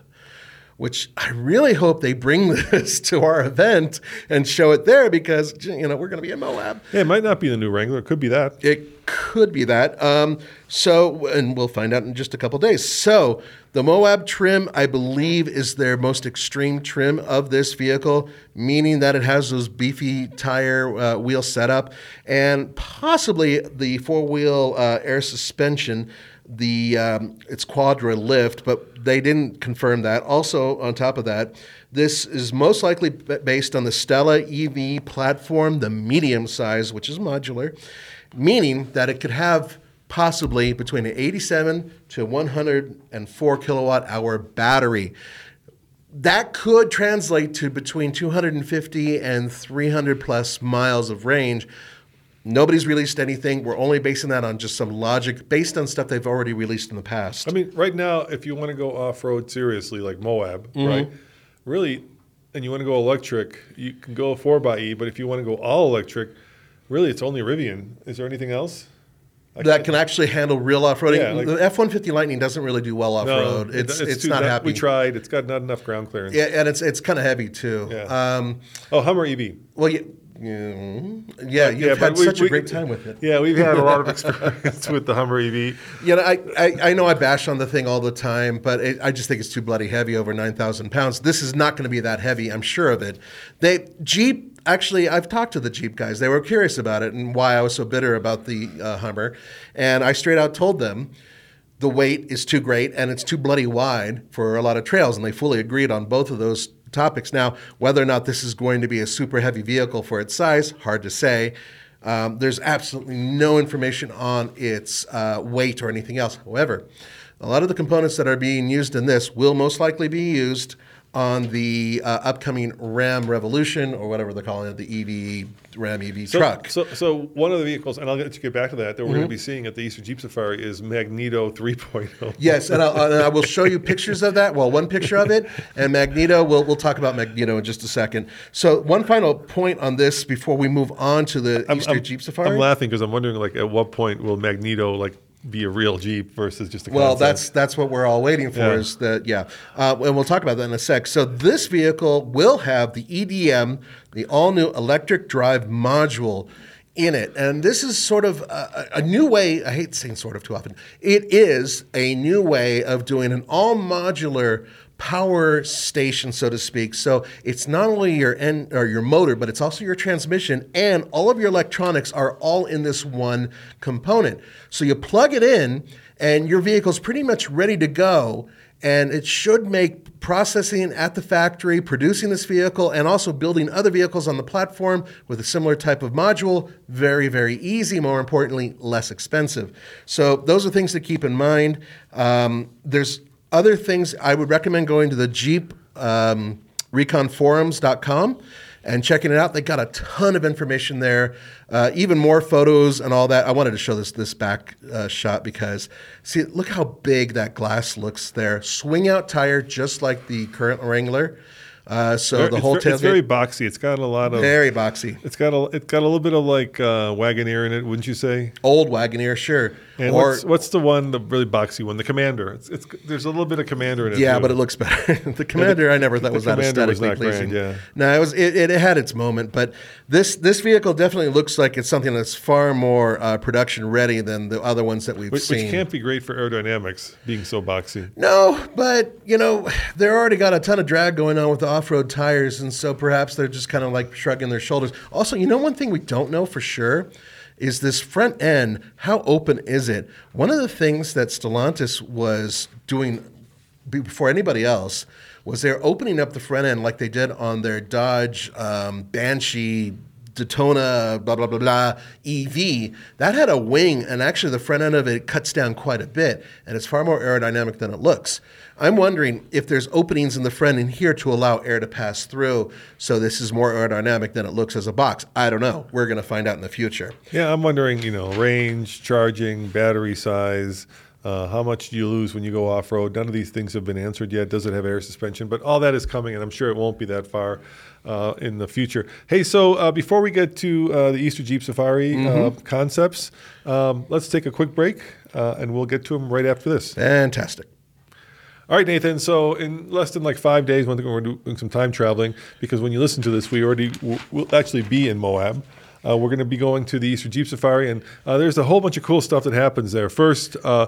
Which I really hope they bring this to our event and show it there because you know we're going to be in Moab. Yeah, it might not be the new Wrangler. It could be that. It could be that. Um, so, and we'll find out in just a couple days. So, the Moab trim, I believe, is their most extreme trim of this vehicle, meaning that it has those beefy tire uh, wheel setup and possibly the four wheel uh, air suspension. The um, it's Quadra-Lift, but they didn't confirm that. Also, on top of that, this is most likely based on the STLA EV platform, the medium size, which is modular, meaning that it could have possibly between an 87 to 104 kilowatt hour battery. That could translate to between 250 and 300 plus miles of range Nobody's released anything. We're only basing that on just some logic based on stuff they've already released in the past. I mean, right now, if you want to go off road seriously, like Moab, mm-hmm. right? Really, and you want to go electric, you can go 4xE, but if you want to go all electric, really, it's only Rivian. Is there anything else? that can actually handle real off-roading. Yeah, like, the F-150 Lightning doesn't really do well off-road. No, it's it's, it's not happy. We tried. It's got not enough ground clearance. Yeah, and it's it's kind of heavy too. Yeah. Um, oh, Hummer EV. Well, yeah. Yeah, you've yeah, had we, such we, a great time with it. Yeah, we've had a lot of experience with the Hummer EV. You know, I, I, I, know I bash on the thing all the time, but it, I just think it's too bloody heavy, over 9,000 pounds. This is not going to be that heavy, I'm sure of it. They Jeep, actually, I've talked to the Jeep guys. They were curious about it and why I was so bitter about the uh, Hummer. And I straight out told them, the weight is too great and it's too bloody wide for a lot of trails. And they fully agreed on both of those topics. Now, whether or not this is going to be a super heavy vehicle for its size, hard to say. Um, there's absolutely no information on its uh, weight or anything else. However, a lot of the components that are being used in this will most likely be used on the uh, upcoming Ram Revolution or whatever they're calling it, the EV Ram EV so, truck. So, so one of the vehicles, and I'll get to get back to that, that we're mm-hmm. going to be seeing at the Easter Jeep Safari is Magneto 3.0. Yes, and, and, i will show you pictures of that. Well, one picture of it, and Magneto. We'll we'll talk about Magneto in just a second. So, one final point on this before we move on to the I'm, Easter I'm, Jeep Safari. I'm laughing because I'm wondering, like, at what point will Magneto like be a real Jeep versus just a well, concept. that's that's what we're all waiting for. Yeah. Is that yeah? Uh, and we'll talk about that in a sec. So this vehicle will have the EDM, the all new electric drive module in it. And this is sort of a, a, new way, I hate saying sort of too often, it is a new way of doing an all modular power station, so to speak. So it's not only your end or your motor, but it's also your transmission, and all of your electronics are all in this one component. So you plug it in, and your vehicle's pretty much ready to go. And it should make processing at the factory, producing this vehicle, and also building other vehicles on the platform with a similar type of module very, very easy. More importantly, less expensive. So, those are things to keep in mind. Um, there's other things, I would recommend going to the Jeep um, reconforums.com and checking it out. They got a ton of information there, uh, even more photos and all that. I wanted to show this this back uh, shot because see, look how big that glass looks there. Swing out tire, just like the current Wrangler. Uh, so the whole tailgate, it's very boxy. It's got a lot of very boxy. It's got a it's got a little bit of like uh, Wagoneer in it, wouldn't you say? Old Wagoneer, sure. And or, what's, what's, the one, the really boxy one, the Commander? It's, it's there's a little bit of Commander in it. Yeah, too. but it looks better. the Commander, the, I never thought was that aesthetically was pleasing. Grand, yeah. No, it was it, it, had its moment, but this this vehicle definitely looks like it's something that's far more uh, production ready than the other ones that we've which, seen. Which can't be great for aerodynamics, being so boxy. No, but you know they're already got a ton of drag going on with the off road tires, and so perhaps they're just kind of like shrugging their shoulders. Also, you know one thing we don't know for sure is this front end, how open is it? One of the things that Stellantis was doing before anybody else was they're opening up the front end like they did on their Dodge um, Banshee Daytona, blah, blah, blah, blah, EV, that had a wing, and actually the front end of it cuts down quite a bit, and it's far more aerodynamic than it looks. I'm wondering if there's openings in the front end here to allow air to pass through, so this is more aerodynamic than it looks as a box. I don't know. We're going to find out in the future. Yeah, I'm wondering, you know, range, charging, battery size. Uh, how much do you lose when you go off road? None of these things have been answered yet. Does it have air suspension? But all that is coming, and I'm sure it won't be that far uh, in the future. Hey, so uh, before we get to uh, the Easter Jeep Safari uh, mm-hmm. concepts, um, let's take a quick break, uh, and we'll get to them right after this. Fantastic. All right, Nathan. So in less than like five days, we're going to do doing some time traveling because when you listen to this, we already w- will actually be in Moab. Uh, we're going to be going to the Easter Jeep Safari, and uh, there's a whole bunch of cool stuff that happens there. First, uh,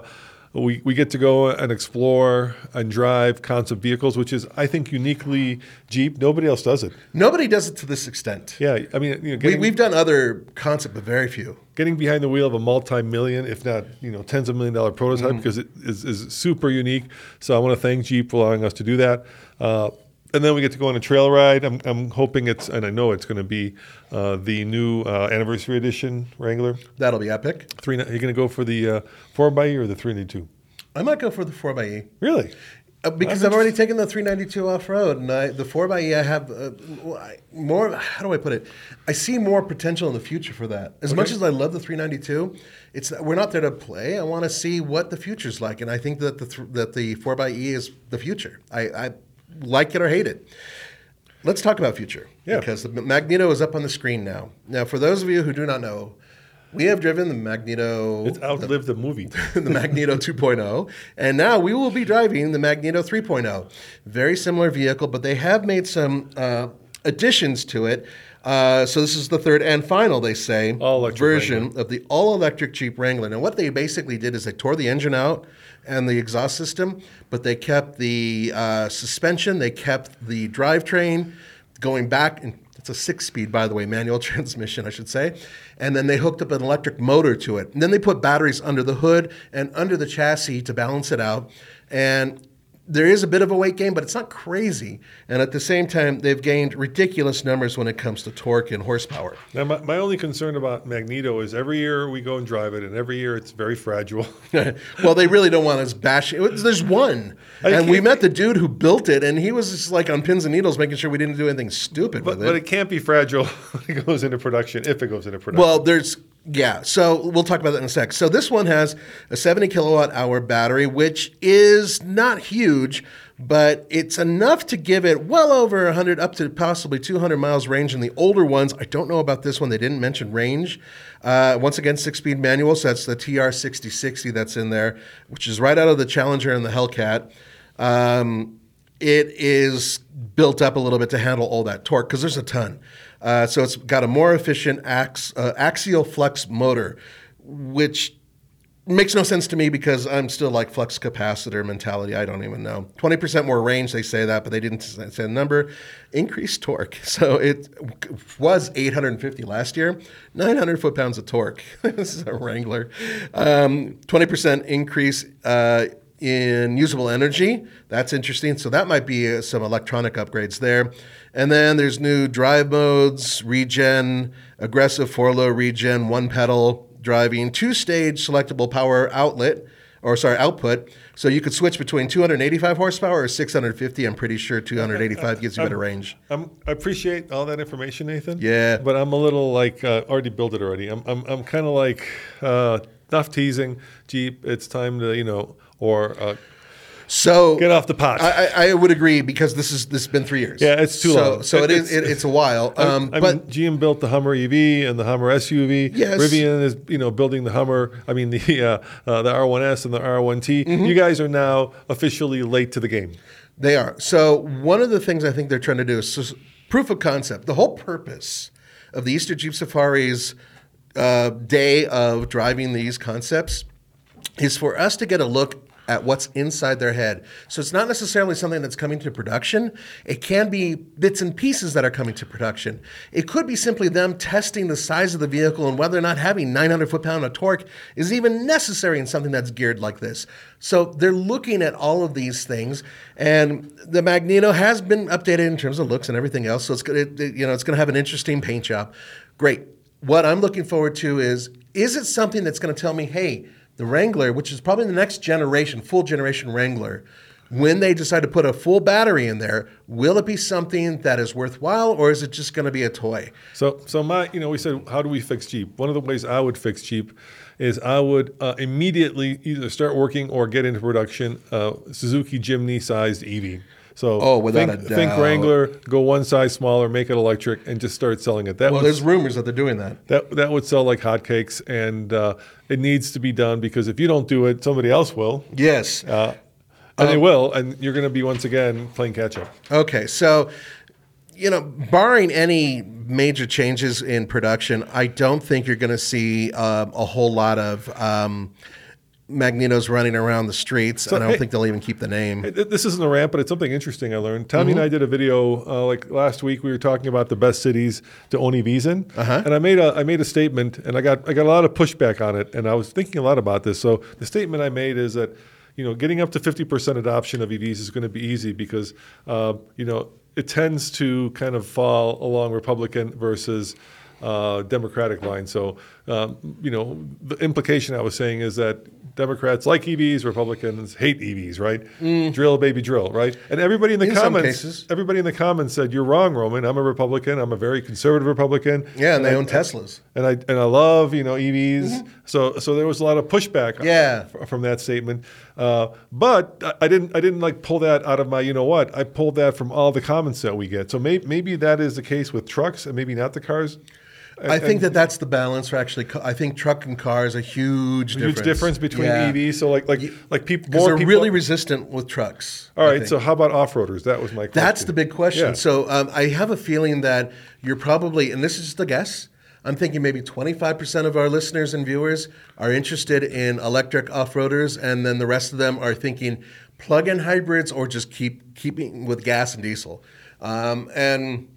we, we get to go and explore and drive concept vehicles, which is, I think, uniquely Jeep. Nobody else does it. Nobody does it to this extent. Yeah, I mean, you know, We, getting, we've done other concept, but very few. getting behind the wheel of a multi-million, if not, you know, tens of million dollar prototype because it is, is super unique. So I want to thank Jeep for allowing us to do that. Uh, and then we get to go on a trail ride. I'm, I'm hoping it's, and I know it's going to be uh, the new uh, anniversary edition Wrangler. That'll be epic. Three, are you going to go for the uh, four x or the three ninety two? I might go for the 4xe. Really? Uh, because I've already taken the 392 off road, and I, the 4xe I have uh, more. How do I put it? I see more potential in the future for that. As much as I love the 392, it's we're not there to play. I want to see what the future's like, and I think that the th- that the 4xe is the future. I, I like it or hate it. Let's talk about future Yeah. because the Magneto is up on the screen now. Now, for those of you who do not know, we have driven the Magneto. It's outlived the movie. the Magneto 2.0, and now we will be driving the Magneto 3.0. Very similar vehicle, but they have made some uh, additions to it. Uh, so this is the third and final, they say, version of the all-electric Jeep Wrangler. Now, what they basically did is they tore the engine out and the exhaust system, but they kept the uh, suspension, they kept the drivetrain going back and it's a six speed, by the way, manual transmission, I should say. And then they hooked up an electric motor to it. And then they put batteries under the hood and under the chassis to balance it out. And there is a bit of a weight gain, but it's not crazy. And at the same time, they've gained ridiculous numbers when it comes to torque and horsepower. Now, my, my only concern about Magneto is every year we go and drive it, and every year it's very fragile. well, they really don't want us bashing. There's one. I And we met the dude who built it, and he was just like on pins and needles, making sure we didn't do anything stupid But, with it. but it. it can't be fragile when it goes into production, if it goes into production. Well, there's yeah. So we'll talk about that in a sec. So this one has a 70 kilowatt hour battery, which is not huge, but it's enough to give it well over 100, up to possibly 200 miles range. In the older ones, I don't know about this one. They didn't mention range. Uh, once again, six-speed manual. So that's the TR6060 that's in there, which is right out of the Challenger and the Hellcat. Um, it is built up a little bit to handle all that torque because there's a ton. Uh, so it's got a more efficient ax, uh, axial flux motor, which makes no sense to me because I'm still like flux capacitor mentality. I don't even know. 20% more range, they say that, but they didn't say a number. Increased torque. So it was 850 last year, 900 foot pounds of torque. this is a Wrangler. Um, 20% increase. Uh, in usable energy. That's interesting. So that might be uh, some electronic upgrades there. And then there's new drive modes, regen, aggressive four low regen, one pedal driving, two stage selectable power outlet, or sorry, output. So you could switch between 285 horsepower or 650. I'm pretty sure 285 gives you better range. I'm, I appreciate all that information, Nathan. Yeah. But I'm a little like, uh, already built it already. I'm, I'm, I'm kind of like, uh, enough teasing, Jeep. It's time to, you know, or uh, So get off the pot. I, I, would agree because this is this has been three years. Yeah, it's too so, long. So it It- is. It, it's a while. Um, I but mean, GM built the Hummer EV and the Hummer SUV. Yes. Rivian is, you know, building the Hummer. I mean, the uh, uh, the R1S and the R1T. Mm-hmm. You guys are now officially late to the game. They are. So one of the things I think they're trying to do is proof of concept. The whole purpose of the Easter Jeep Safari's uh, day of driving these concepts is for us to get a look at what's inside their head. So it's not necessarily something that's coming to production. It can be bits and pieces that are coming to production. It could be simply them testing the size of the vehicle and whether or not having 900 foot pound of torque is even necessary in something that's geared like this. So they're looking at all of these things, and the Magneto has been updated in terms of looks and everything else. So it's gonna, it- you know, it's going to have an interesting paint job. Great. What I'm looking forward to is, is it something that's going to tell me, hey, the Wrangler, which is probably the next generation, full generation Wrangler, when they decide to put a full battery in there, will it be something that is worthwhile, or is it just going to be a toy? So, so my, you know, we said, how do we fix Jeep? One of the ways I would fix Jeep is I would uh, immediately either start working or get into production uh, Suzuki Jimny sized EV. So, Oh, without think, a think. Wrangler, go one size smaller, make it electric, and just start selling it. That Well, there's rumors that they're doing that. that that would sell like hotcakes, and uh, it needs to be done because if you don't do it, somebody else will. Yes. Uh, and they will, and you're going to be once again playing catch up. Okay, so you know, barring any major changes in production, I don't think you're going to see um, a whole lot of um, Magnetos running around the streets. And I don't hey- think they'll even keep the name. This isn't a rant, but it's something interesting I learned. Tommy and I did a video uh, like last week. We were talking about the best cities to own EVs in, and I made a I made a statement, and I got I got a lot of pushback on it, and I was thinking a lot about this. So the statement I made is that you know getting up to fifty percent adoption of EVs is going to be easy because uh, you know it tends to kind of fall along Republican versus uh, Democratic line. So, um, you know, the implication I was saying is that Democrats like EVs, Republicans hate EVs, right? Drill, baby, drill, right? And everybody in the Mm. In comments, everybody in the comments said, "You're wrong, Roman. I'm a Republican. I'm a very conservative Republican." Yeah, and they I- own Teslas. and I and I love you know EVs. So so there was a lot of pushback. Mm-hmm. Yeah. from that statement. Uh, but I, I didn't I didn't like pull that out of my you know what. I pulled that from all the comments that we get. So maybe maybe that is the case with trucks and maybe not the cars. I think that that's the balance for actually. I think truck and car is a huge Huge difference. difference between Yeah. EVs. So like like like people more they're people. really resistant with trucks. all right. So how about off roaders? That was my question. That's the big question. Yeah. So um, I have a feeling that you're probably, and this is just a guess. I'm thinking maybe 25% of our listeners and viewers are interested in electric off-roaders, and then the rest of them are thinking plug-in hybrids or just keep keeping with gas and diesel. Um, and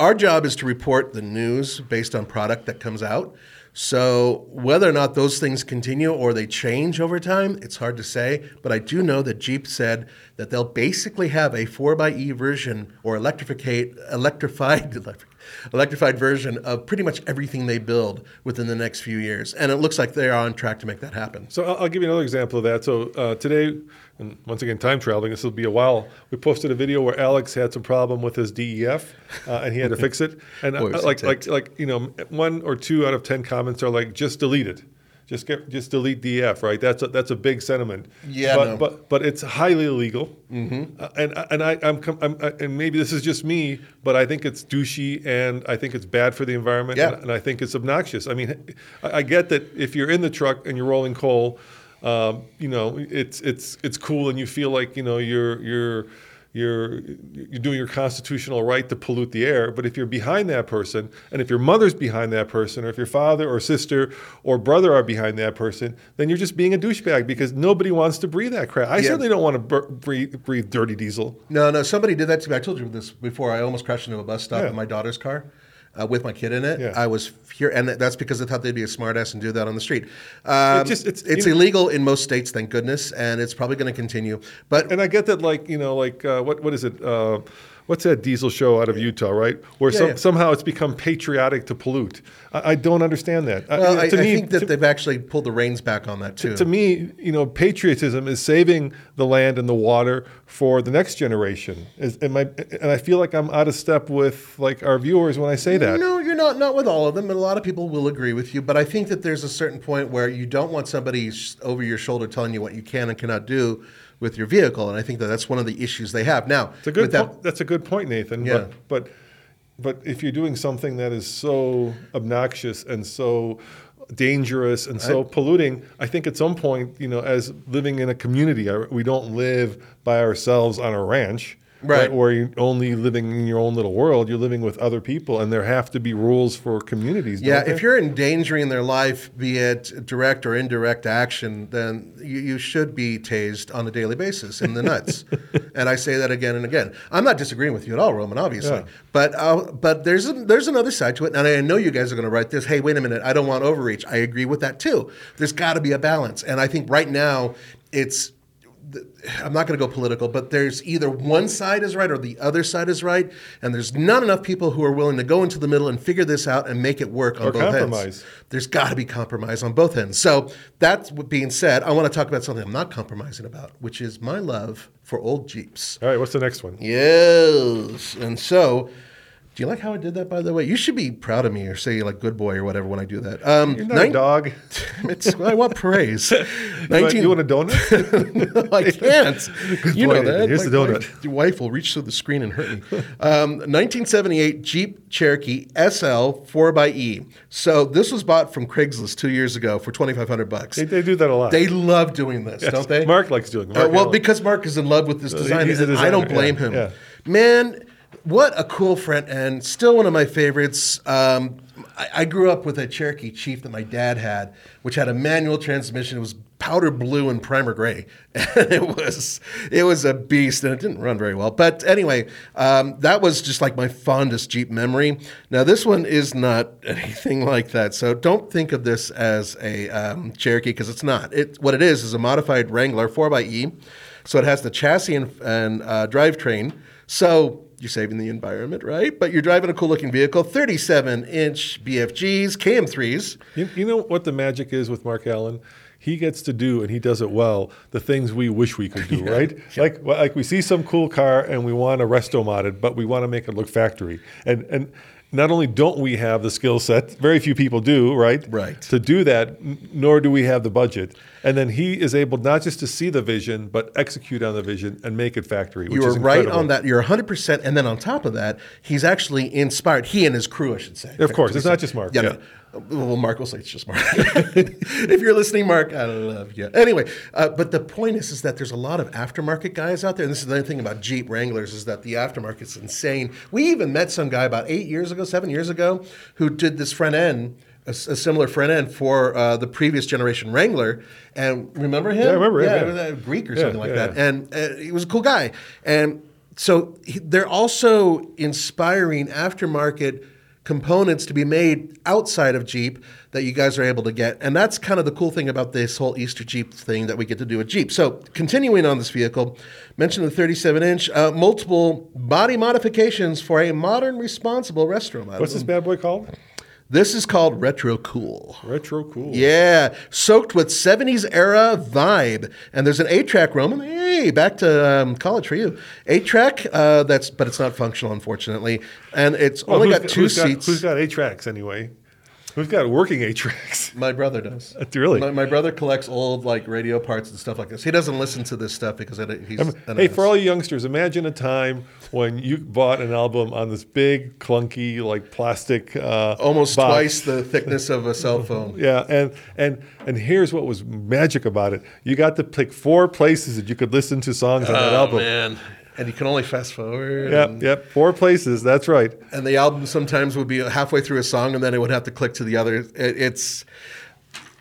our job is to report the news based on product that comes out. So whether or not those things continue or they change over time, it's hard to say. But I do know that Jeep said that they'll basically have a 4xe version or electrificate, electrified, electrified version of pretty much everything they build within the next few years. And it looks like they're on track to make that happen. So I'll, I'll give you another example of that. So uh, today, and once again, time traveling. This will be a while. We posted a video where Alex had some problem with his DEF, uh, and he had to fix it. And uh, like like like you know, one or two out of ten comments are like, just delete it. Just get, just delete DEF, right? That's a, that's a big sentiment. Yeah, but no. but but it's highly illegal. Mm-hmm. Uh, and and I, I'm, I'm I- and maybe this is just me, but I think it's douchey and I think it's bad for the environment. Yeah. And, and I think it's obnoxious. I mean, I, I get that if you're in the truck and you're rolling coal, um, you know, it's it's it's cool and you feel like you know you're you're you're you're doing your constitutional right to pollute the air. But if you're behind that person, and if your mother's behind that person, or if your father or sister or brother are behind that person, then you're just being a douchebag because nobody wants to breathe that crap. I Yeah. certainly don't want to breathe, breathe dirty diesel. No, no, somebody did that to me. I told you this before. I almost crashed into a bus stop Yeah. in my daughter's car uh, with my kid in it. Yeah. I was here, and that's because I thought they'd be a smartass and do that on the street. Um, just- it's- it's know- illegal in most states, thank goodness, and it's probably going to continue. But And I get that, like you know, like uh, what what is it? Uh, what's that diesel show out of Utah, right? Where Yeah, some, yeah. somehow it's become patriotic to pollute. I, I don't understand that. I- well, I, to I me, think that to, they've actually pulled the reins back on that too. to me, you know, patriotism is saving the land and the water for the next generation. Is, am I, and I feel like I'm out of step with like our viewers when I say that. No, you're not. Not with all of them, but a lot of people will agree with you. But I think that there's a certain point where you don't want somebody over your shoulder telling you what you can and cannot do with your vehicle, and I think that that's one of the issues they have now. It's a good. that- po- that's a good point, Nathan. Yeah. But, but but if you're doing something that is so obnoxious and so dangerous and so polluting, I think at some point, you know, as living in a community, we don't live by ourselves on a ranch. Right. Where you're only living in your own little world, you're living with other people, and there have to be rules for communities. Yeah, if you're endangering their life, be it direct or indirect action, then you, you should be tased on a daily basis in the nuts. and I say that again and again. I'm not disagreeing with you at all, Roman, obviously. Yeah. But uh, but there's a, there's another side to it, and I know you guys are going to write this. Hey, wait a minute, I don't want overreach. I agree with that too. There's got to be a balance, and I think right now it's. I'm not going to go political, but there's either one side is right or the other side is right, and there's not enough people who are willing to go into the middle and figure this out and make it work on Or both compromise. ends. There's got to be compromise on both ends. So that being said, I want to talk about something I'm not compromising about, which is my love for old Jeeps. All right, what's the next one? Yes, and so Do you like how I did that, by the way? You should be proud of me or say like good boy or whatever when I do that. Um, You're not a dog. It's, I want praise. You want- You want a donut? No, I can't. you boy, know that. here's the donut. Your wife will reach through the screen and hurt me. Um, 1978 Jeep Cherokee SL 4xE. So this was bought from Craigslist two years ago for 2,500 bucks. they, they do that a lot. They love doing this, Yes. don't they? Mark likes doing it. Uh, well, because Mark is in love with this Uh, design, and I don't blame yeah, him. yeah. Man, what a cool front end! Still one of my favorites. Um, I, I grew up with a Cherokee Chief that my dad had, which had a manual transmission. It was powder blue and primer gray, and it was it was a beast, and it didn't run very well. But anyway, um, that was just like my fondest Jeep memory. Now this one is not anything like that, so don't think of this as a um, Cherokee because it's not. It what it is is a modified Wrangler 4xE. So it has the chassis and, and uh, drivetrain. So you're saving the environment, right? But you're driving a cool looking vehicle, 37 inch BFGs, KM3s. You, you know what the magic is with Mark Allen? He gets to do, and he does it well, the things we wish we could do, right? Like, like we see some cool car and we want to resto mod it, but we want to make it look factory. And and not only don't we have the skill set, very few people do, right? Right. To do that, nor do we have the budget. And then he is able not just to see the vision, but execute on the vision and make it factory. Which You is are right on that. You're 100%. And then on top of that, he's actually inspired, he and his crew, I should say. Of course, it's not just Mark, Yeah, yeah. Well, Mark will say it's just Mark. if you're listening, Mark, I love you. Anyway, uh, but the point is, is that there's a lot of aftermarket guys out there. And this is the other thing about Jeep Wranglers is that the aftermarket's insane. We even met some guy about eight years ago, seven years ago, who did this front end. A, a similar front end for uh, the previous generation Wrangler, and remember him? Yeah, I remember him, Yeah, uh, Greek or Yeah, something like that. And uh, he was a cool guy. And so he, they're also inspiring aftermarket components to be made outside of Jeep that you guys are able to get. And that's kind of the cool thing about this whole Easter Jeep thing that we get to do with Jeep. So continuing on this vehicle, mentioned the 37 inch, uh, multiple body modifications for a modern, responsible restomod. What's this bad boy called? This is called Retro Cool. Retro cool. Yeah, soaked with 70s era vibe. And there's an 8 track Roman. Hey, back to um, college for you. 8 track, uh, that's but it's not functional, unfortunately. And it's Well, only got two seats. who's got eight tracks anyway? Who's got a working eight tracks? my brother does. Really? My, my brother collects old like radio parts and stuff like this. He doesn't listen to this stuff because it, he's. an Hey, for all you youngsters, imagine a time when you bought an album on this big, clunky, like plastic, uh, almost box. twice the thickness of a cell phone. Yeah, and and and here's what was magic about it: you got to pick four places that you could listen to songs on that album. Oh, man. And you can only fast forward. Yep, and- yep, four places. That's right. and the album sometimes would be halfway through a song and then it would have to click to the other. It, it's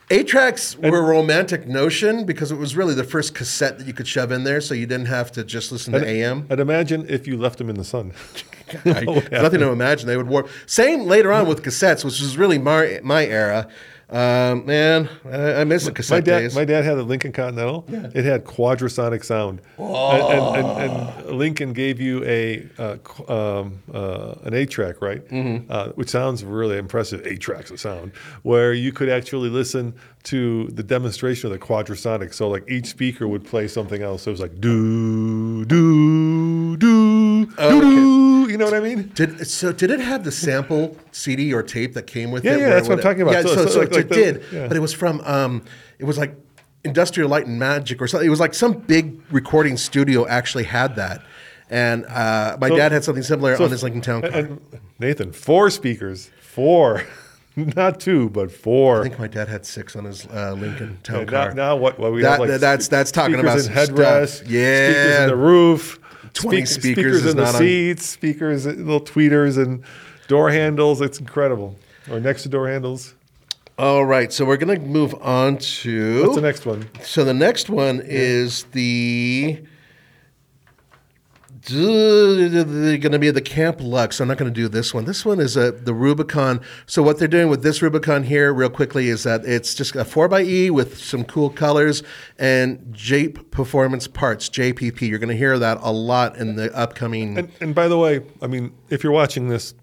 eight tracks were a romantic notion because it was really the first cassette that you could shove in there, so you didn't have to just listen to AM. I'd imagine if you left them in the sun. I- nothing to imagine. They would warp. Same later on with cassettes, which was really my my era. Um, man, I, I miss the My cassette dad, days. my dad had a Lincoln Continental. It had quadrasonic sound, and, and, and, and Lincoln gave you a uh, um, uh, an eight track, right? Mm-hmm. Uh, which sounds really impressive. Eight tracks of sound, where you could actually listen to the demonstration of the quadrasonic. So like each speaker would play something else. So it was like do do do Oh, do do. You know what I mean? Did so? Did it have the sample CD or tape that came with Yeah, it? yeah, that's it what I'm talking about. Yeah, So- so, so like- it like the- did, yeah. but it was from. Um, it was like Industrial Light and Magic or something. It was like some big recording studio actually had that, and uh, my So- dad had something similar So- on his Lincoln Town car. Nathan, four speakers, four, not two, but four. I think my dad had six on his uh, Lincoln Town And car. now, now what? what we That- have like that's- that's talking about in some headrest, stuff. speakers Yeah. in the roof, 20 speak- speakers is in the not on- seats, speakers, little tweeters, and door handles. It's incredible. Or next to door handles. All right, so we're gonna move on to What's the next one? So the next one is the going to be the Camp Lux. I'm not going to do this one. This one is a, the Rubicon. So what they're doing with this Rubicon here, real quickly, is that it's just a 4xE with some cool colors and Jeep Performance Parts, JPP. You're going to hear that a lot in the upcoming. And, and by the way, I mean, if you're watching this,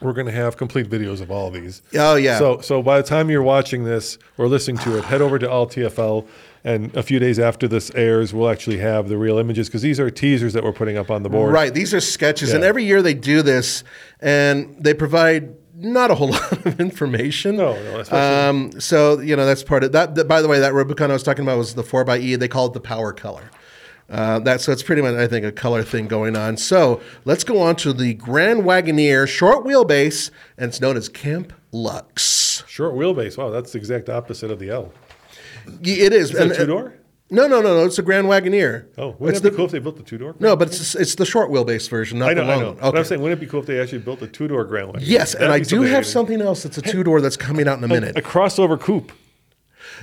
we're going to have complete videos of all of these. Oh, yeah. So so by the time you're watching this or listening to it, head over to AllTFL. And a few days after this airs, we'll actually have the real images because these are teasers that we're putting up on the board. Right. These are sketches, and every year they do this, and they provide not a whole lot of information. No, no, Um, so you know that's part of that. that- By the way, that Rubicon I was talking about was the four by E. They call it the power color. Uh, that so it's pretty much I think a color thing going on. So let's go on to the Grand Wagoneer short wheelbase, and it's known as Camp Lux. Short wheelbase. Wow, that's the exact opposite of the L. It is. Is and- uh, a two door? No, no, no, no. It's a Grand Wagoneer. Oh, it's wouldn't it the, be cool if they built the two door? No, but it's it's the short wheelbase version, not I know, the long I know. one. But I'm saying, wouldn't it be cool if they actually built a two door Grand Wagoneer? Yes, and That'd I do have something else that's a two door that's coming out in a minute. A crossover coupe.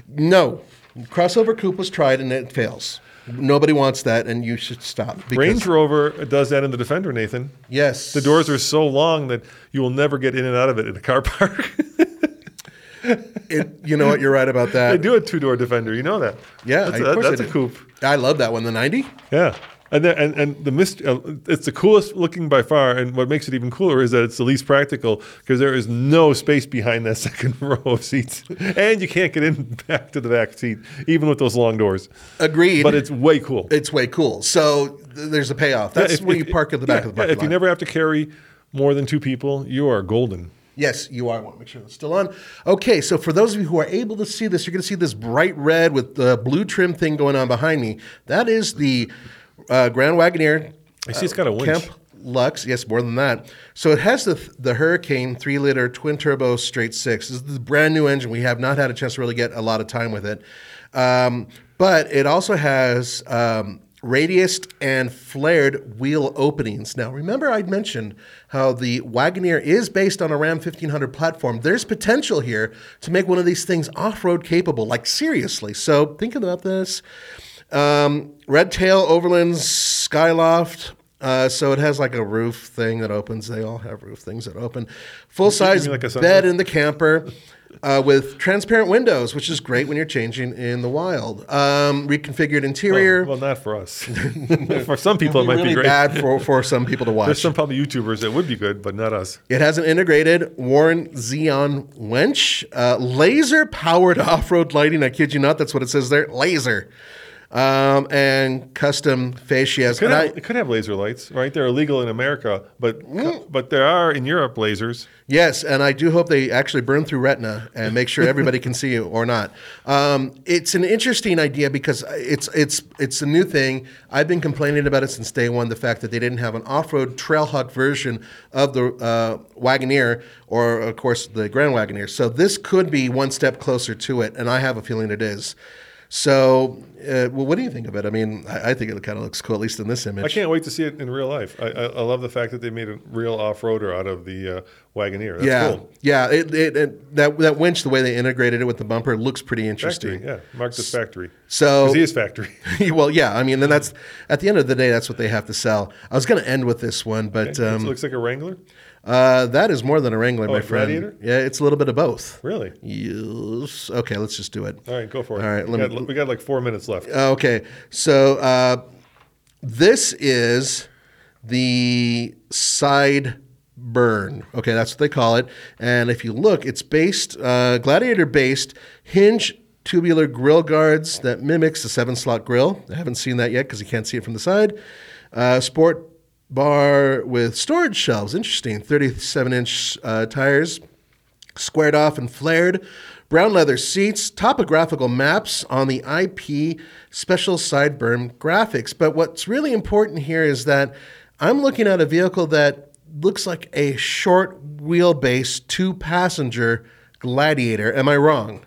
No, crossover coupe was tried and it fails. Nobody wants that, and you should stop. Range Rover does that in the Defender, Nathan. Yes, The doors are so long that you will never get in and out of it in a car park. It, you know what? You're right about that. they do a two door Defender. You know that. Yeah, that's, of a, course that's I a coupe. I love that one. The ninety. Yeah. And, then, and and the mist, uh, it's the coolest looking by far. And what makes it even cooler is that it's the least practical because there is no space behind that second row of seats, and you can't get in back to the back seat even with those long doors. Agreed. But it's way cool. it's way cool. So th- there's a payoff. That's Yeah, if- where if- you park at the back yeah, of the parking yeah, If you never have to carry more than two people, you are golden. Yes, you are. I want to make sure it's still on. Okay, so for those of you who are able to see this, you're going to see this bright red with the blue trim thing going on behind me. That is the uh, Grand Wagoneer. I see it's got a winch. Camp Lux. Yes, more than that. So it has the the Hurricane three liter twin turbo straight six. This is the brand new engine. We have not had a chance to really get a lot of time with it, um, but it also has. Um, Radiused and flared wheel openings. Now, remember, I'd mentioned how the Wagoneer is based on a Ram 1500 platform. There's potential here to make one of these things off road capable, like seriously. So, think about this. Um, Redtail Overland Skyloft. Uh, so it has like a roof thing that opens. They all have roof things that open. Full size like bed in the camper uh, with transparent windows, which is great when you're changing in the wild. Um, reconfigured interior. Well, not for us. for some people, it might really be great. bad for, for some people to watch. There's some probably YouTubers that would be good, but not us. It has an integrated Warn Zeon winch, uh, laser powered off road lighting. I kid you not, that's what it says there laser. Um, and custom fascias. Could have, I, it could have laser lights, right? They're illegal in America, but Mm. but there are in Europe lasers. yes, and I do hope they actually burn through retina and make sure everybody can see you or not. Um, it's an interesting idea because it's it's it's a new thing. I've been complaining about it since day one. The fact that they didn't have an off-road Trailhawk version of the uh, Wagoneer, or of course the Grand Wagoneer. So this could be one step closer to it, and I have a feeling it is. So, uh, well, what do you think of it? I mean, I, I think it kind of looks cool, at least in this image. I can't wait to see it in real life. I, I, I love the fact that they made a real off-roader out of the uh, Wagoneer. That's yeah, cool. yeah. It, it, it, that that winch, the way they integrated it with the bumper, looks pretty interesting. Factory, yeah. Mark this factory. So he is factory. well, yeah. I mean, and that's at the end of the day, that's what they have to sell. I was going to end with this one, but it um, looks like a Wrangler. Uh, that is more than a Wrangler, my friend. Gladiator? Yeah, it's a little bit of both. Really? Yes. Okay, let's just do it. All right, go for it. All right, we, let got, me- we got like four minutes left. Okay, so uh, this is the side burn. Okay, that's what they call it. And if you look, it's based uh, Gladiator based hinge tubular grill guards that mimics the seven slot grill. I haven't seen that yet because you can't see it from the side. Uh, sport bar with storage shelves. Interesting. 37 inch uh, tires squared off and flared. Brown leather seats, topographical maps on the IP special sideburn graphics. But what's really important here is that I'm looking at a vehicle that looks like a short wheelbase two passenger gladiator. Am I wrong?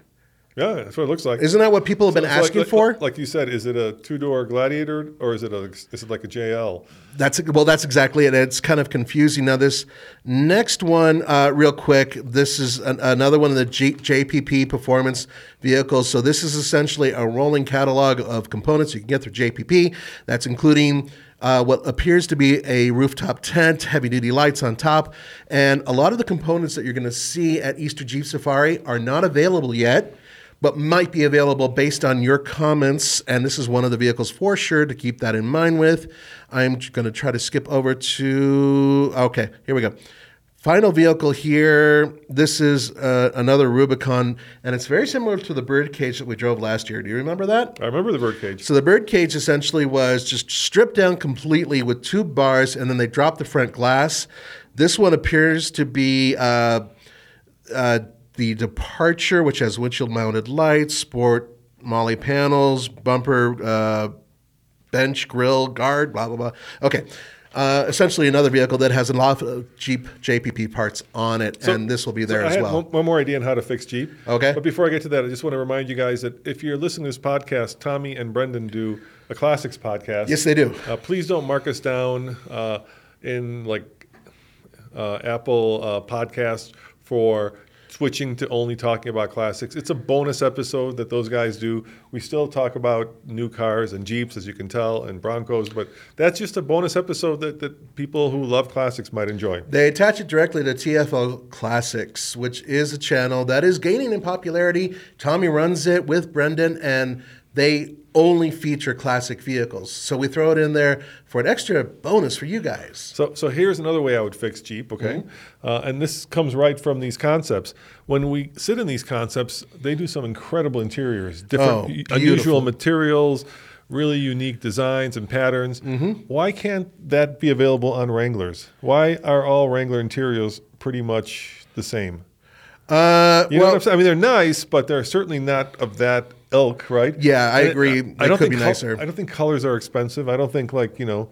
Yeah, that's what it looks like. Isn't that what people have been So- like- asking like, for? Like you said, is it a two-door Gladiator or is it a is it like a JL? That's well, that's exactly it. It's kind of confusing. Now, this next one, uh, real quick, this is an, another one of the G, JPP performance vehicles. So this is essentially a rolling catalog of components you can get through JPP. That's including uh, what appears to be a rooftop tent, heavy duty lights on top, and a lot of the components that you're going to see at Easter Jeep Safari are not available yet but might be available based on your comments. And this is one of the vehicles for sure to keep that in mind with. I'm going to try to skip over to, okay, here we go. Final vehicle here. This is uh, another Rubicon, and it's very similar to the Birdcage that we drove last year. Do you remember that? I remember the birdcage. So the Birdcage essentially was just stripped down completely with two bars, and then they dropped the front glass. This one appears to be uh, uh, the Departure, which has windshield mounted lights, sport MOLLE panels, bumper, uh, bench, grill, guard, blah blah blah. Okay. Uh, essentially, another vehicle that has a lot of Jeep JPP parts on it, and this will be there So as well. one, one more idea on how to fix Jeep. Okay. But before I get to that, I just want to remind you guys that if you're listening to this podcast, Tommy and Brendan do a classics podcast. Yes, they do. Uh, please don't mark us down uh, in like uh, Apple uh, Podcasts for switching to only talking about classics. It's a bonus episode that those guys do. We still talk about new cars and Jeeps, as you can tell, and Broncos, but that's just a bonus episode that, that people who love classics might enjoy. They attach it directly to TFL Classics, which is a channel that is gaining in popularity. Tommy runs it with Brendan, and they only feature classic vehicles. So we throw it in there for an extra bonus for you guys. So, so here's another way I would fix Jeep, okay? Mm-hmm. Uh, and this comes right from these concepts. When we sit in these concepts, they do some incredible interiors, different, Oh, unusual materials, really unique designs and patterns. Mm-hmm. Why can't that be available on Wranglers? Why are all Wrangler interiors pretty much the same? Uh, You know well, what I'm saying? I mean, they're nice, but they're certainly not of that ilk, right? Yeah, I And agree. I, They don't could think be nicer. I don't think colors are expensive. I don't think like you know,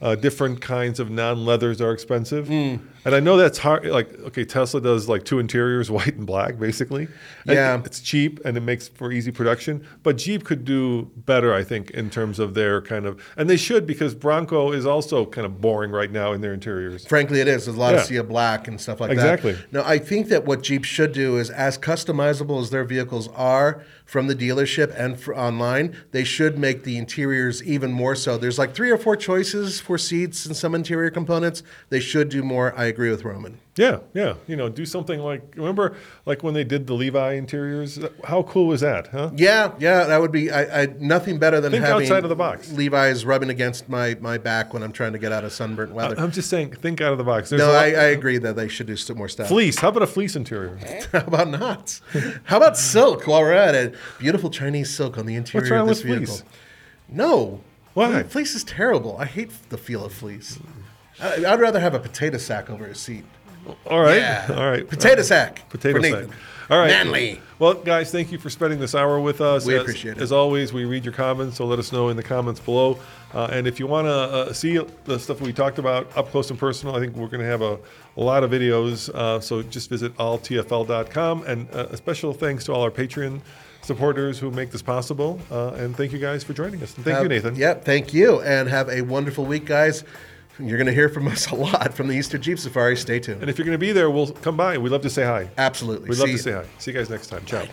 uh, different kinds of non-leathers are expensive. Hmm. And I know that's hard. Like, okay, Tesla does like two interiors, white and black, basically. And Yeah. it's cheap and it makes for easy production. But Jeep could do better, I think, in terms of their kind of, and they should because Bronco is also kind of boring right now in their interiors. Frankly, it is. There's a lot Yeah. of Sea Black and stuff like that. Exactly. that. No, I think that what Jeep should do is, as customizable as their vehicles are from the dealership and online, they should make the interiors even more so. There's like three or four choices for seats and some interior components. They should do more. I agree with Roman. Yeah, yeah. You know, do something like remember like when they did the Levi interiors. How cool was that, huh? Yeah, yeah, that would be I, I, nothing better than Think having outside of the box. Levi's rubbing against my, my back when I'm trying to get out of sunburnt weather. I'm just saying, think out of the box. There's no, I, I agree that they should do some more stuff. fleece. How about a fleece interior? How about not? How about silk while we're at it? Beautiful Chinese silk on the interior of this vehicle. fleece? No. Why? Fleece is terrible. I hate the feel of fleece. I, I'd rather have a potato sack over a seat. All right, Yeah. all right. Potato sack. Potato sack. All right. Manly. Well, guys, thank you for spending this hour with us. We As- appreciate it. As always, we read your comments, so let us know in the comments below. Uh, and if you want to uh, see the stuff we talked about up close and personal, I think we're going to have a, a lot of videos. Uh, so just visit alltfl.com. And uh, a special thanks to all our Patreon supporters who make this possible. Uh, and thank you guys for joining us. And thank you, Nathan. Yep, thank you. And have a wonderful week, guys. You're going to hear from us a lot from the Easter Jeep Safari. Stay tuned. And if you're going to be there, we'll come by. We'd love to say hi. Absolutely. We'd love See to say hi. See you guys next time. Ciao.